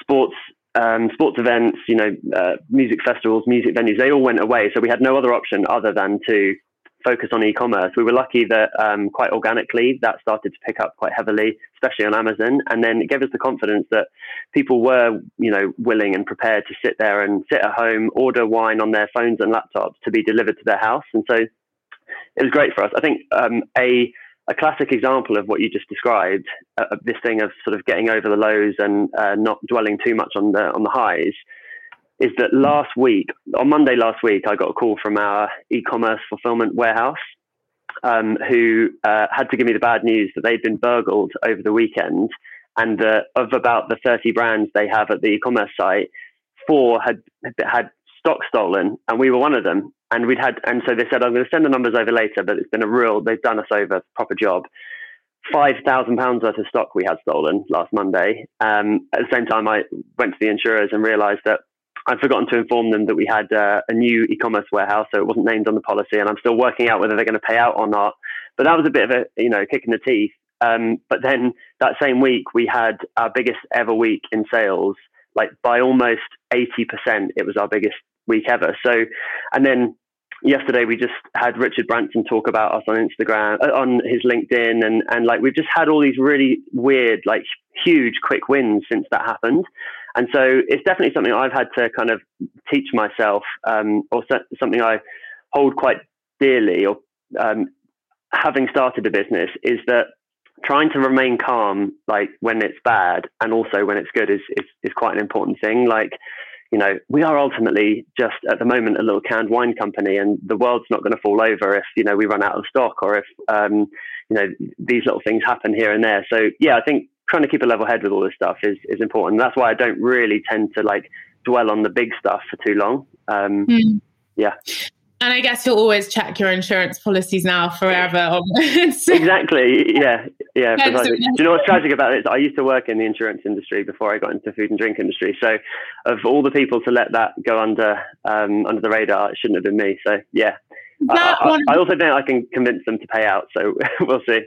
sports um, sports events you know uh, music festivals music venues they all went away. So we had no other option other than to focus on e-commerce. We were lucky that um, quite organically that started to pick up quite heavily, especially on Amazon, and then it gave us the confidence that people were, you know, willing and prepared to sit there and sit at home, order wine on their phones and laptops to be delivered to their house, and so it was great for us. I think um, a a classic example of what you just described, uh, this thing of sort of getting over the lows and uh, not dwelling too much on the on the highs is that last week, on Monday last week, I got a call from our e-commerce fulfillment warehouse, um, who uh, had to give me the bad news that they'd been burgled over the weekend, and uh, of about the 30 brands they have at the e-commerce site, four had had stock stolen, and we were one of them. And we'd had, and so they said, "I'm going to send the numbers over later," but it's been a real. They've done us over, a proper job. five thousand pounds worth of stock we had stolen last Monday. Um, at the same time, I went to the insurers and realised that I'd forgotten to inform them that we had uh, a new e-commerce warehouse, so it wasn't named on the policy, and I'm still working out whether they're going to pay out or not. But that was a bit of a you know kick in the teeth. Um, but then that same week, we had our biggest ever week in sales, like by almost 80%. It was our biggest week ever. So, and then yesterday we just had Richard Branson talk about us on Instagram, uh, on his LinkedIn, and and like we've just had all these really weird, like huge, quick wins since that happened. And so it's definitely something I've had to kind of teach myself, um, or something I hold quite dearly, or um, having started a business, is that trying to remain calm, like when it's bad, and also when it's good, is is, is quite an important thing. Like you know, we are ultimately just at the moment a little canned wine company, and the world's not going to fall over if you know we run out of stock or if um, you know these little things happen here and there. So yeah, I think trying to keep a level head with all this stuff is is important. That's why I don't really tend to like dwell on the big stuff for too long. Um, mm. Yeah. And I guess you'll always check your insurance policies now forever. exactly. Yeah. Yeah. Do you know what's tragic about it? I used to work in the insurance industry before I got into the food and drink industry. So, of all the people to let that go under um, under the radar, it shouldn't have been me. So, yeah. I, I, I, also think I can convince them to pay out. So we'll see.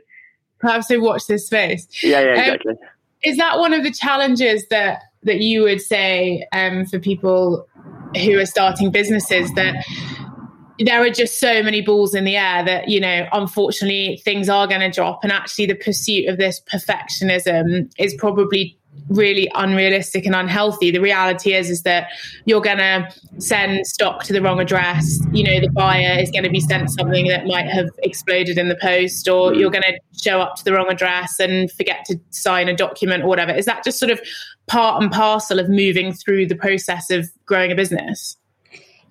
Perhaps they watch this space. Yeah. Yeah. Um, exactly. Um, is that one of the challenges that that you would say um, for people who are starting businesses that there are just so many balls in the air that you know unfortunately things are going to drop and actually the pursuit of this perfectionism is probably really unrealistic and unhealthy. The reality is is that you're going to send stock to the wrong address. You know the buyer is going to be sent something that might have exploded in the post or you're going to show up to the wrong address and forget to sign a document or whatever. Is that just sort of part and parcel of moving through the process of growing a business?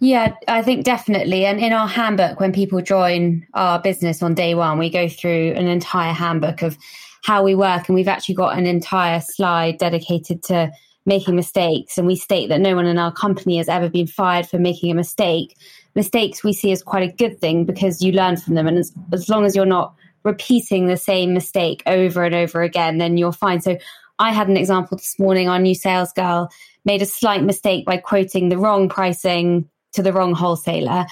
Yeah, I think definitely. And in our handbook, when people join our business on day one, we go through an entire handbook of how we work. And we've actually got an entire slide dedicated to making mistakes. And we state that no one in our company has ever been fired for making a mistake. Mistakes we see as quite a good thing because you learn from them. And as, as long as you're not repeating the same mistake over and over again, then you're fine. So I had an example this morning. Our new sales girl made a slight mistake by quoting the wrong pricing to the wrong wholesaler.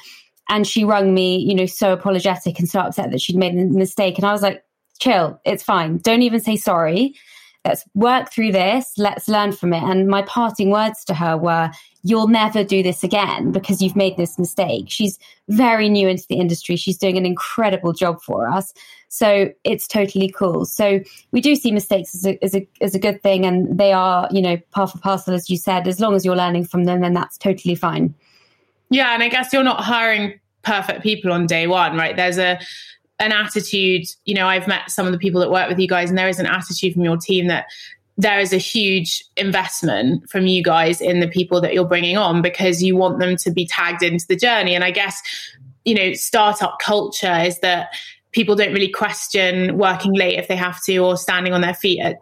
And she rung me, you know, so apologetic and so upset that she'd made a mistake. And I was like, chill, it's fine. Don't even say sorry. Let's work through this. Let's learn from it. And my parting words to her were, You'll never do this again because you've made this mistake. She's very new into the industry. She's doing an incredible job for us. So it's totally cool. So we do see mistakes as a, as a, as a good thing. And they are, you know, par for parcel, as you said. As long as you're learning from them, then that's totally fine. Yeah, and I guess you're not hiring perfect people on day one, right? There's a an attitude. You know, I've met some of the people that work with you guys, and there is an attitude from your team that there is a huge investment from you guys in the people that you're bringing on because you want them to be tagged into the journey. And I guess, you know, startup culture is that people don't really question working late if they have to or standing on their feet at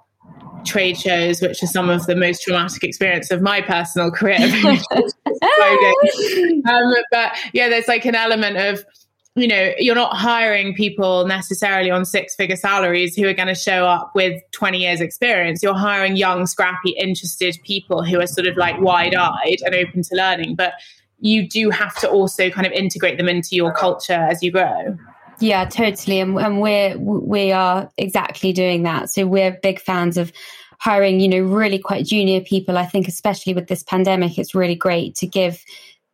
trade shows, which are some of the most traumatic experience of my personal career. um, but yeah, there's like an element of, you know, you're not hiring people necessarily on six figure salaries who are going to show up with 20 years experience. You're hiring young, scrappy, interested people who are sort of like wide eyed and open to learning. But you do have to also kind of integrate them into your culture as you grow. Yeah, totally. And, and we're, we are exactly doing that. So we're big fans of hiring, you know, really quite junior people. I think, especially with this pandemic, it's really great to give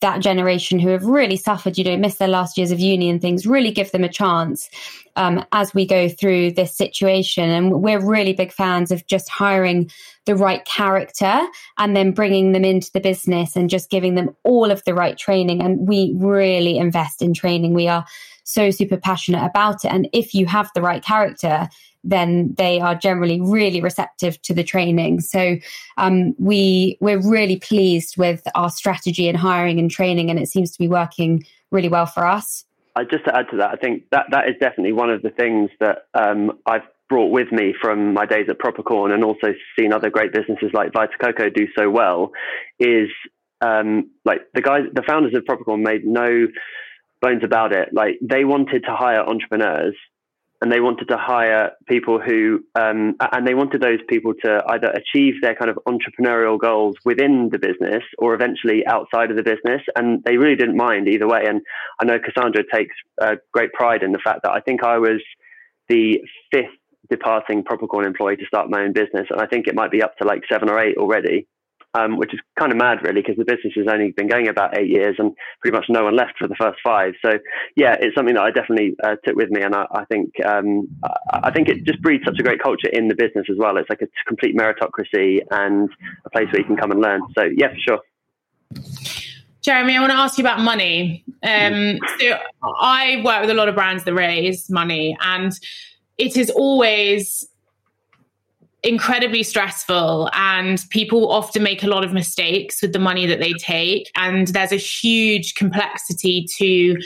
that generation who have really suffered, you know, missed their last years of uni and things, really give them a chance um, as we go through this situation. And we're really big fans of just hiring the right character and then bringing them into the business and just giving them all of the right training. And we really invest in training. We are so super passionate about it. And if you have the right character, then they are generally really receptive to the training. So um, we we're really pleased with our strategy in hiring and training, and it seems to be working really well for us. Uh, just to add to that, I think that that is definitely one of the things that um, I've brought with me from my days at Propercorn and also seen other great businesses like Vita Coco do so well is um, like the guys, the founders of Propercorn made no bones about it. Like they wanted to hire entrepreneurs and they wanted to hire people who, um, and they wanted those people to either achieve their kind of entrepreneurial goals within the business or eventually outside of the business. And they really didn't mind either way. And I know Cassandra takes uh, great pride in the fact that I think I was the fifth departing Propercorn employee to start my own business. And I think it might be up to like seven or eight already um, which is kind of mad, really, because the business has only been going about eight years and pretty much no one left for the first five. So, yeah, it's something that I definitely uh, took with me, and I, I think um, I think it just breeds such a great culture in the business as well. It's like a complete meritocracy and a place where you can come and learn. So, yeah, for sure. Jeremy, I want to ask you about money. Um, so, I work with a lot of brands that raise money, and it is always incredibly stressful and people often make a lot of mistakes with the money that they take and there's a huge complexity to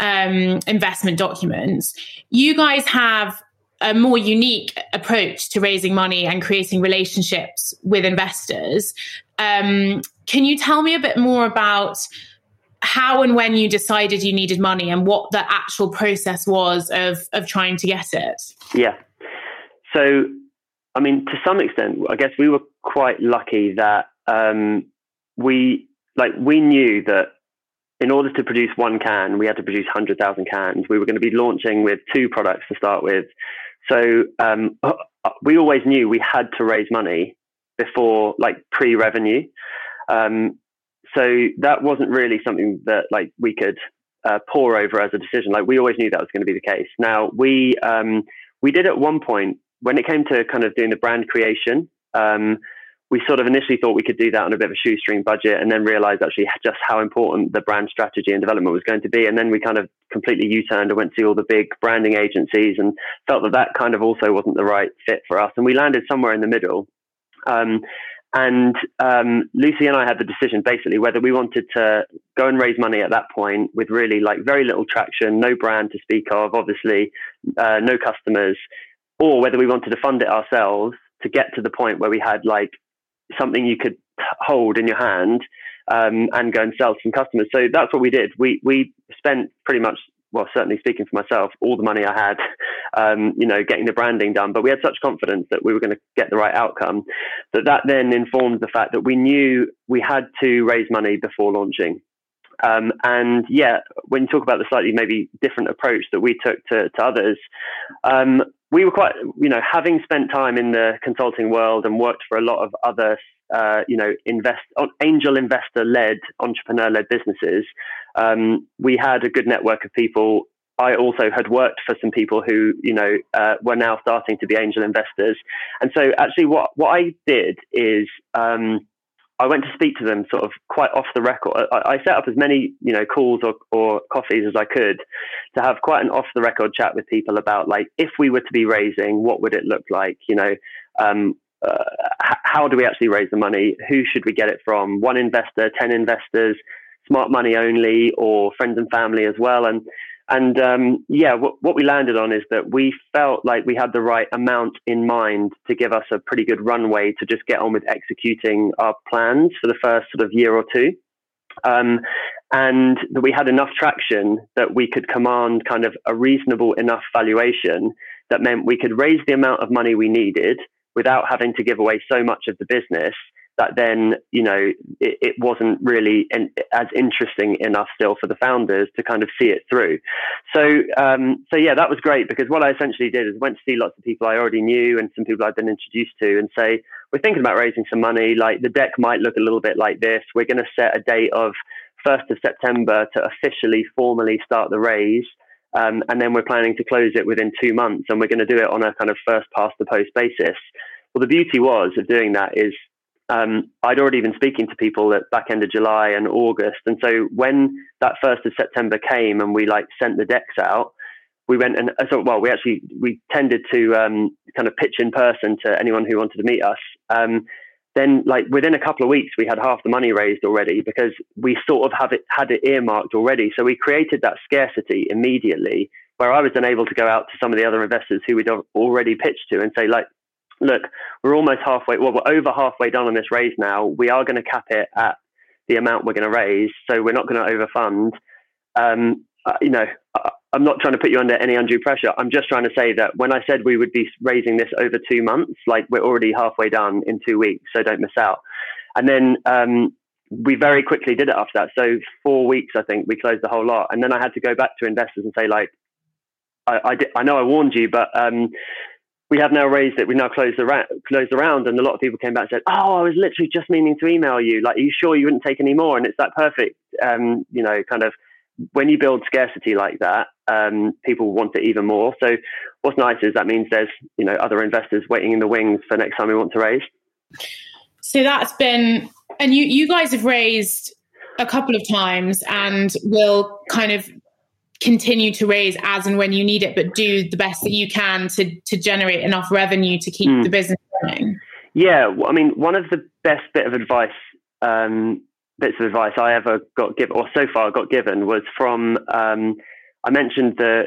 um, investment documents. You guys have a more unique approach to raising money and creating relationships with investors. Um, can you tell me a bit more about how and when you decided you needed money and what the actual process was of of trying to get it? Yeah. So I mean, to some extent, I guess we were quite lucky that um, we like we knew that in order to produce one can, we had to produce hundred thousand cans. We were going to be launching with two products to start with, so um, uh, we always knew we had to raise money before like pre-revenue. Um, so that wasn't really something that like we could uh, pore over as a decision. Like we always knew that was going to be the case. Now we um, we did at one point when it came to kind of doing the brand creation, um, we sort of initially thought we could do that on a bit of a shoestring budget and then realized actually just how important the brand strategy and development was going to be. And then we kind of completely U turned and went to all the big branding agencies and felt that that kind of also wasn't the right fit for us. And we landed somewhere in the middle. Um, and um, Lucy and I had the decision basically whether we wanted to go and raise money at that point with really like very little traction, no brand to speak of, obviously, uh, no customers, or whether we wanted to fund it ourselves to get to the point where we had like something you could hold in your hand um, and go and sell to some customers. So that's what we did. We we spent pretty much, well, certainly speaking for myself, all the money I had, um, you know, getting the branding done. But we had such confidence that we were going to get the right outcome that that then informed the fact that we knew we had to raise money before launching. Um, and yeah, when you talk about the slightly maybe different approach that we took to, to others, um, we were quite, you know, having spent time in the consulting world and worked for a lot of other, uh, you know, invest angel investor led, entrepreneur led businesses. Um, we had a good network of people. I also had worked for some people who, you know, uh, were now starting to be angel investors. And so, actually, what what I did is um, I went to speak to them sort of quite off the record. I, I, set up as many, you know, calls or, or coffees as I could to have quite an off the record chat with people about like, if we were to be raising, what would it look like? You know, um, uh, how do we actually raise the money? Who should we get it from? One investor, 10 investors, smart money only, or friends and family as well? And and um, yeah, what, what we landed on is that we felt like we had the right amount in mind to give us a pretty good runway to just get on with executing our plans for the first sort of year or two. Um, and that we had enough traction that we could command kind of a reasonable enough valuation that meant we could raise the amount of money we needed without having to give away so much of the business that then you know it, it wasn't really an, as interesting enough still for the founders to kind of see it through. So um, so yeah, that was great because what I essentially did is went to see lots of people I already knew and some people I'd been introduced to and say we're thinking about raising some money. Like the deck might look a little bit like this. We're going to set a date of first of September to officially formally start the raise. Um, and then we're planning to close it within two months, and we're going to do it on a kind of first past the post basis. Well, the beauty was of doing that is um, I'd already been speaking to people at back end of July and August, and so when that first of September came and we like sent the decks out, we went and uh, so well we actually we tended to um, kind of pitch in person to anyone who wanted to meet us. Um, then like within a couple of weeks we had half the money raised already because we sort of have it had it earmarked already. So we created that scarcity immediately where I was then able to go out to some of the other investors who we'd already pitched to and say like look, we're almost halfway, well, we're over halfway done on this raise now. We are going to cap it at the amount we're going to raise. So we're not going to overfund. Um, uh, you know, I'm not trying to put you under any undue pressure. I'm just trying to say that when I said we would be raising this over two months, like we're already halfway done in two weeks, so don't miss out. And then um, we very quickly did it after that. So four weeks, I think, we closed the whole lot. And then I had to go back to investors and say, like, I, I, I know I warned you, but um, we have now raised it. We now closed the ra- closed the round, and a lot of people came back and said, "Oh, I was literally just meaning to email you. Like, are you sure you wouldn't take any more?" And it's that perfect, um, you know, kind of when you build scarcity like that, um, people want it even more. So, what's nice is that means there's you know other investors waiting in the wings for next time we want to raise. So that's been, and you you guys have raised a couple of times, and will kind of continue to raise as and when you need it, but do the best that you can to to generate enough revenue to keep mm. the business running. Yeah, well, I mean, one of the best bit of advice, um, bits of advice I ever got given, or so far got given, was from um, I mentioned the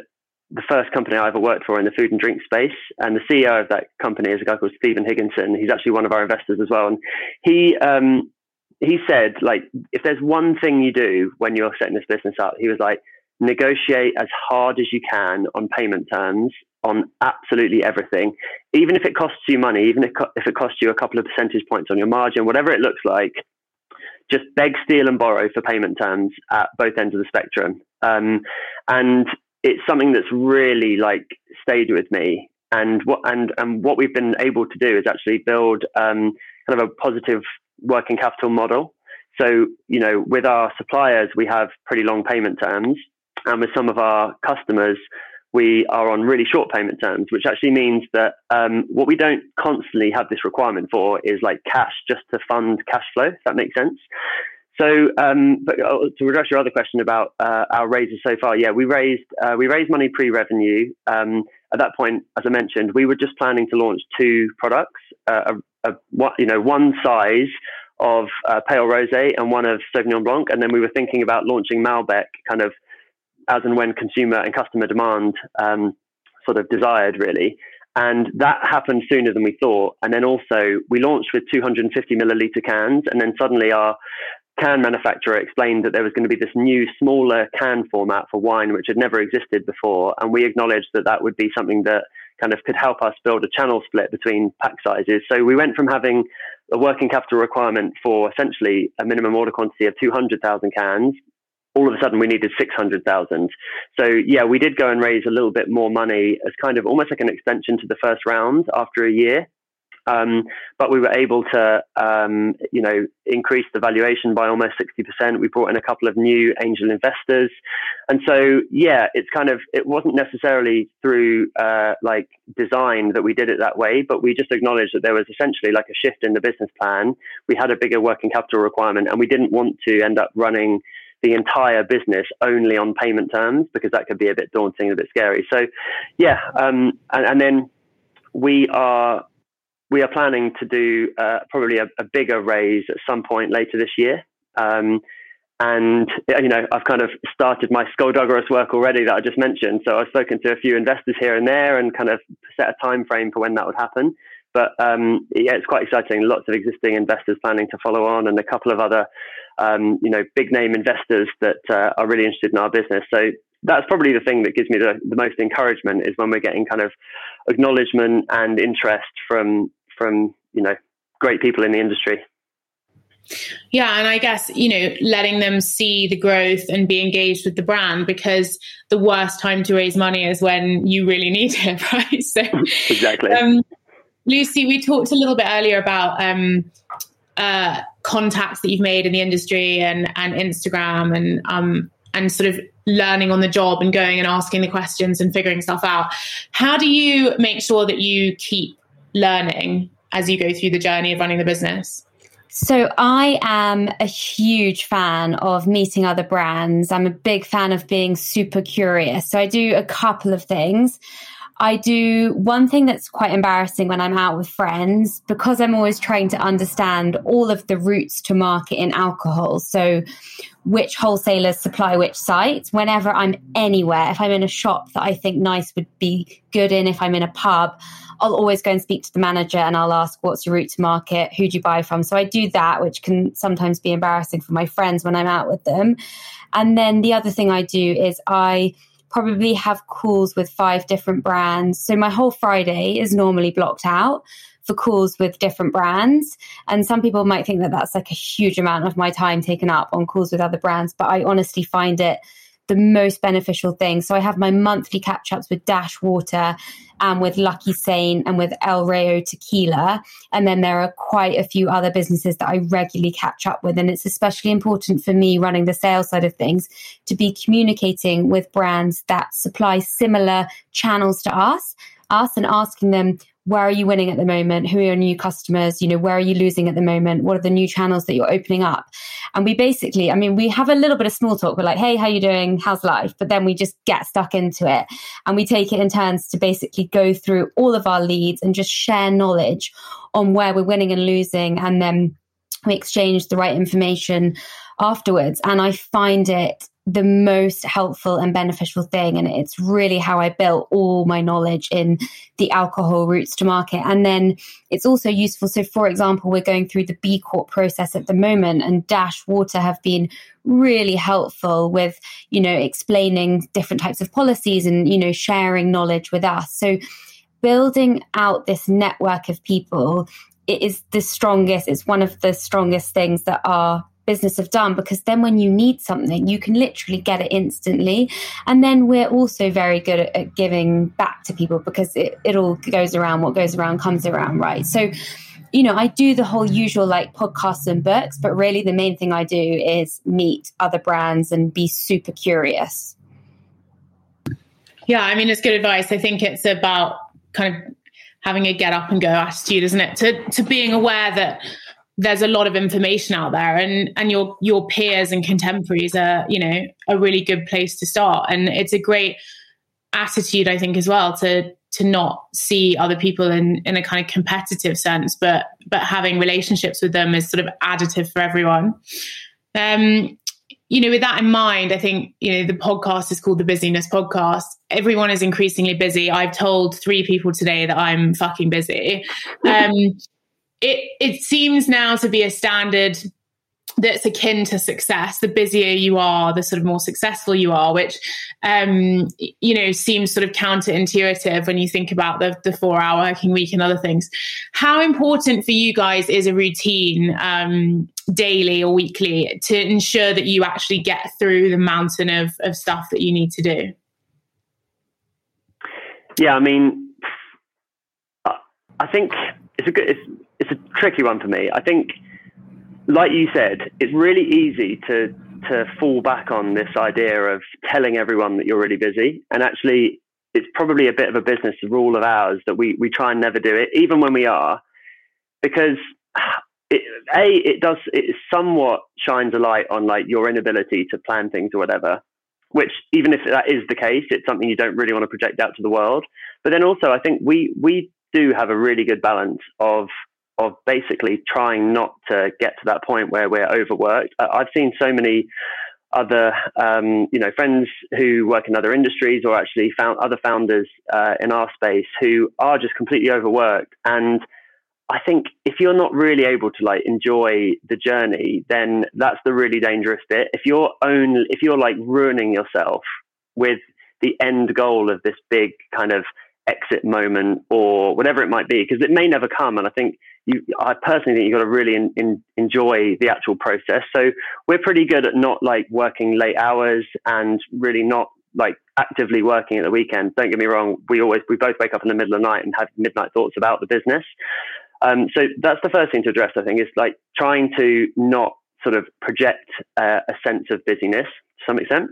the first company I ever worked for in the food and drink space, and the CEO of that company is a guy called Stephen Higginson. He's actually one of our investors as well, and he. Um, he said, like, if there's one thing you do when you're setting this business up, he was like, negotiate as hard as you can on payment terms on absolutely everything, even if it costs you money, even if, it costs you a couple of percentage points on your margin, whatever it looks like, just beg, steal, and borrow for payment terms at both ends of the spectrum. Um, and it's something that's really like stayed with me. And what and and what we've been able to do is actually build um, kind of a positive working capital model. So you know, with our suppliers, we have pretty long payment terms, and with some of our customers, we are on really short payment terms, which actually means that um, what we don't constantly have this requirement for is like cash just to fund cash flow. If that makes sense. So, um, but uh, to address your other question about uh, our raises so far, yeah, we raised uh, we raised money pre-revenue. Um, at that point, as I mentioned, we were just planning to launch two products, uh, a, a, you know, one size of uh, pale rosé and one of Sauvignon Blanc, and then we were thinking about launching Malbec kind of as and when consumer and customer demand um, sort of desired, really. And that happened sooner than we thought. And then also, we launched with 250 milliliter cans, and then suddenly our can manufacturer explained that there was going to be this new, smaller can format for wine, which had never existed before. And we acknowledged that that would be something that kind of could help us build a channel split between pack sizes. So we went from having a working capital requirement for essentially a minimum order quantity of 200,000 cans all of a sudden we needed 600,000. So yeah, we did go and raise a little bit more money as kind of almost like an extension to the first round after a year. Um, but we were able to, um, you know, increase the valuation by almost 60%. We brought in a couple of new angel investors. And so, yeah, it's kind of, it wasn't necessarily through uh, like design that we did it that way, but we just acknowledged that there was essentially like a shift in the business plan. We had a bigger working capital requirement and we didn't want to end up running the entire business only on payment terms because that could be a bit daunting and a bit scary. So, yeah, um, and, and, then we are we are planning to do uh, probably a, a, bigger raise at some point later this year. Um, and you know, I've kind of started my skullduggerous work already that I just mentioned. So I've spoken to a few investors here and there, and kind of set a time frame for when that would happen. But um, yeah, it's quite exciting. Lots of existing investors planning to follow on, and a couple of other, um, you know, big name investors that uh, are really interested in our business. So that's probably the thing that gives me the, the most encouragement is when we're getting kind of acknowledgement and interest from from you know great people in the industry. Yeah, and I guess, you know, letting them see the growth and be engaged with the brand because the worst time to raise money is when you really need it, right? So exactly. Um, Lucy, we talked a little bit earlier about um, uh, contacts that you've made in the industry and, and Instagram and um, and sort of learning on the job and going and asking the questions and figuring stuff out. How do you make sure that you keep learning as you go through the journey of running the business? So, I am a huge fan of meeting other brands. I'm a big fan of being super curious. So, I do a couple of things. I do one thing that's quite embarrassing when I'm out with friends because I'm always trying to understand all of the routes to market in alcohol. So, which wholesalers supply which sites. Whenever I'm anywhere, if I'm in a shop that I think nice would be good in, if I'm in a pub, I'll always go and speak to the manager and I'll ask, What's your route to market? Who do you buy from? So, I do that, which can sometimes be embarrassing for my friends when I'm out with them. And then the other thing I do is I probably have calls with five different brands. So my whole Friday is normally blocked out for calls with different brands. And some people might think that that's like a huge amount of my time taken up on calls with other brands, but I honestly find it the most beneficial thing. So I have my monthly catch ups with Dash Water and with Lucky Saint and with El Rayo Tequila. And then there are quite a few other businesses that I regularly catch up with. And it's especially important for me running the sales side of things to be communicating with brands that supply similar channels to us, us and asking them, where are you winning at the moment? Who are your new customers? You know where are you losing at the moment? What are the new channels that you're opening up? And we basically i mean we have a little bit of small talk. We're like hey how you doing? How's life? But then we just get stuck into it. And we take it in turns to basically go through all of our leads and just share knowledge on where we're winning and losing and then we exchange the right information afterwards. And i find it the most helpful and beneficial thing. And it's really how I built all my knowledge in the alcohol routes to market. And then it's also useful. So, for example, we're going through the B Corp process at the moment, and Dash Water have been really helpful with, you know, explaining different types of policies and, you know, sharing knowledge with us. So, building out this network of people it is the strongest it's one of the strongest things that our business have done because then when you need something you can literally get it instantly and then we're also very good at, at giving back to people because it, it all goes around what goes around comes around right so you know, I do the whole usual like podcasts and books, but really the main thing I do is meet other brands and be super curious. Yeah, I mean, it's good advice. I think it's about kind of having a get up and go attitude, isn't it? To to being aware that there's a lot of information out there and and your your peers and contemporaries are you know a really good place to start. And it's a great attitude i think as well to to not see other people in in a kind of competitive sense but but having relationships with them is sort of additive for everyone. Um you know with that in mind i think you know the podcast is called the Busi-Ness Podcast. Everyone is increasingly busy. I've told three people today that i'm fucking busy. Um it it seems now to be a standard that's akin to success. The busier you are, the sort of more successful you are, which um, you know seems sort of counterintuitive when you think about the the four hour working week and other things. How important for you guys is a routine um, daily or weekly to ensure that you actually get through the mountain of of stuff that you need to do? Yeah, I mean, I think it's a good. It's, it's a tricky one for me. I think, like you said, it's really easy to to fall back on this idea of telling everyone that you're really busy, and actually, it's probably a bit of a business rule of ours that we we try and never do it, even when we are, because. It, a it does it somewhat shines a light on like your inability to plan things or whatever which even if that is the case it's something you don't really want to project out to the world but then also i think we we do have a really good balance of of basically trying not to get to that point where we're overworked. I've seen so many other um, you know friends who work in other industries or actually found other founders uh, in our space who are just completely overworked and I think if you're not really able to like enjoy the journey, then that's the really dangerous bit. If you're only if you're like ruining yourself with the end goal of this big kind of exit moment or whatever it might be, because it may never come. And I think you, I personally think you've got to really in, in, enjoy the actual process. So we're pretty good at not like working late hours and really not like actively working at the weekend. Don't get me wrong. We always, we both wake up in the middle of the night and have midnight thoughts about the business. Um, so that's the first thing to address, I think, is like trying to not sort of project uh, a sense of busyness to some extent.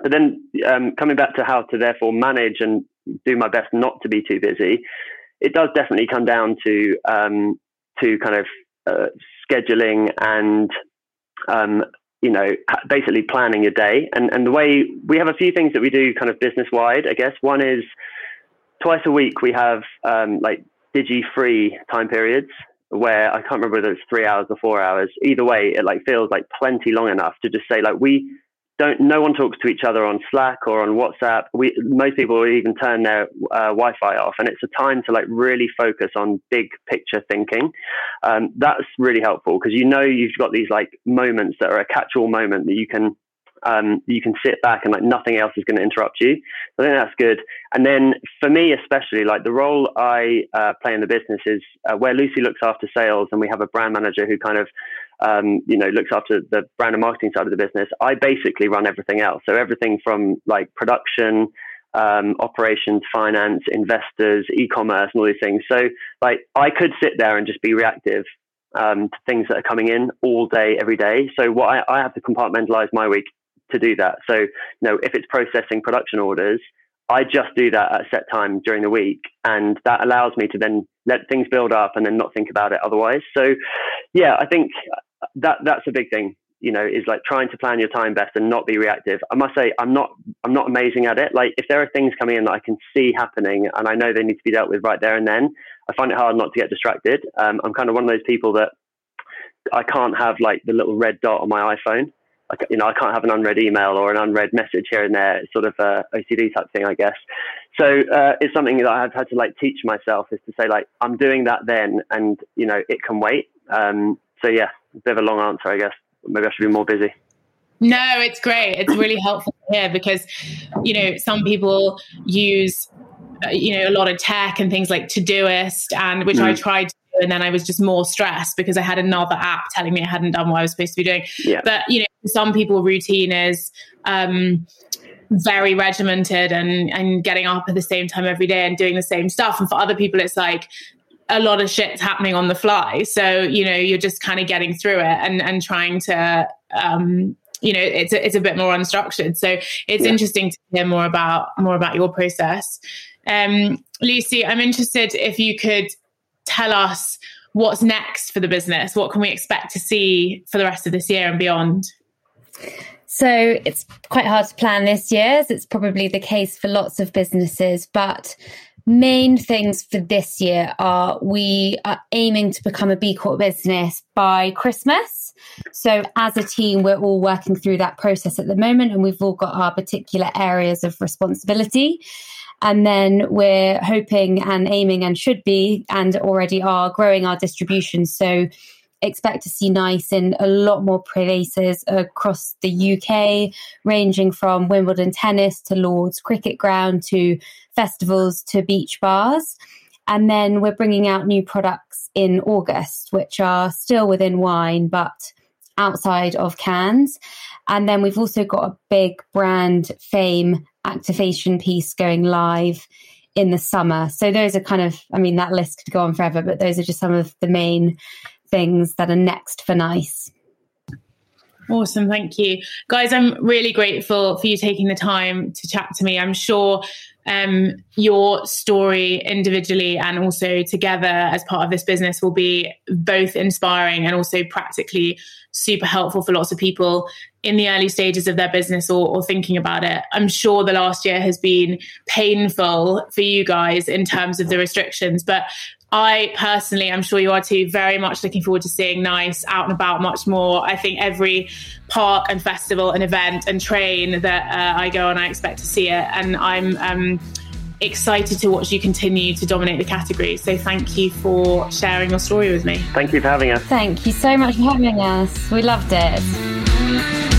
But then um, coming back to how to therefore manage and do my best not to be too busy, it does definitely come down to um, to kind of uh, scheduling and um, you know basically planning your day. And and the way we have a few things that we do kind of business wide. I guess one is twice a week we have um, like digi free time periods where I can't remember whether it's three hours or four hours. Either way, it like feels like plenty long enough to just say like we don't no one talks to each other on Slack or on WhatsApp. We most people even turn their uh, Wi-Fi off, and it's a time to like really focus on big picture thinking. Um, that's really helpful because you know you've got these like moments that are a catch-all moment that you can Um, you can sit back and like nothing else is going to interrupt you. I think that's good. And then for me, especially, like the role I uh, play in the business is uh, where Lucy looks after sales, and we have a brand manager who kind of um, you know, looks after the brand and marketing side of the business. I basically run everything else. So everything from like production, um, operations, finance, investors, e-commerce, and all these things. So like I could sit there and just be reactive um, to things that are coming in all day, every day. So what I, I have to compartmentalize my week to do that. So you know, if it's processing production orders, I just do that at a set time during the week, and that allows me to then let things build up and then not think about it otherwise. So, yeah, I think that that's a big thing you know is like trying to plan your time best and not be reactive. I must say i'm not i'm not amazing at it. Like if there are things coming in that i can see happening and i know they need to be dealt with right there and then i find it hard not to get distracted. Um, i'm kind of one of those people that i can't have like the little red dot on my iphone. Like you know i can't have an unread email or an unread message here and there it's sort of a ocd type thing i guess. So uh, it's something that i've had to like teach myself is to say like i'm doing that then and you know it can wait. Um, so yeah a bit of a long answer, I guess. Maybe I should be more busy. No, it's great. It's really helpful here because, you know, some people use, uh, you know, a lot of tech and things like Todoist, and which mm. I tried to do, and then I was just more stressed because I had another app telling me I hadn't done what I was supposed to be doing. Yeah. But you know, some people routine is um, very regimented and and getting up at the same time every day and doing the same stuff, and for other people, it's like a lot of shit's happening on the fly. So, you know, you're just kind of getting through it and, and trying to, um, you know, it's a, it's a bit more unstructured. So it's yeah. interesting to hear more about, more about your process. Um, Lucy, I'm interested if you could tell us what's next for the business. What can we expect to see for the rest of this year and beyond? So it's quite hard to plan this year, as it's probably the case for lots of businesses. But main things for this year are we are aiming to become a B Corp business by Christmas. So, as a team, we're all working through that process at the moment, and we've all got our particular areas of responsibility. And then we're hoping and aiming and should be, and already are growing our distribution. So, expect to see Nice in a lot more places across the UK, ranging from Wimbledon tennis to Lord's cricket ground to festivals to beach bars. And then we're bringing out new products in August, which are still within wine, but outside of cans. And then we've also got a big brand fame activation piece going live in the summer. So those are kind of, I mean, that list could go on forever, but those are just some of the main things that are next for NICE. Awesome. Thank you. Guys, I'm really grateful for you taking the time to chat to me. I'm sure um, your story individually and also together as part of this business will be both inspiring and also practically super helpful for lots of people in the early stages of their business or, or, thinking about it. I'm sure the last year has been painful for you guys in terms of the restrictions, but I personally, I'm sure you are too, very much looking forward to seeing Nice out and about much more. I think every park and festival and event and train that uh, I go on, I expect to see it. And I'm um, excited to watch you continue to dominate the category. So thank you for sharing your story with me. Thank you for having us. Thank you so much for having us. We loved it.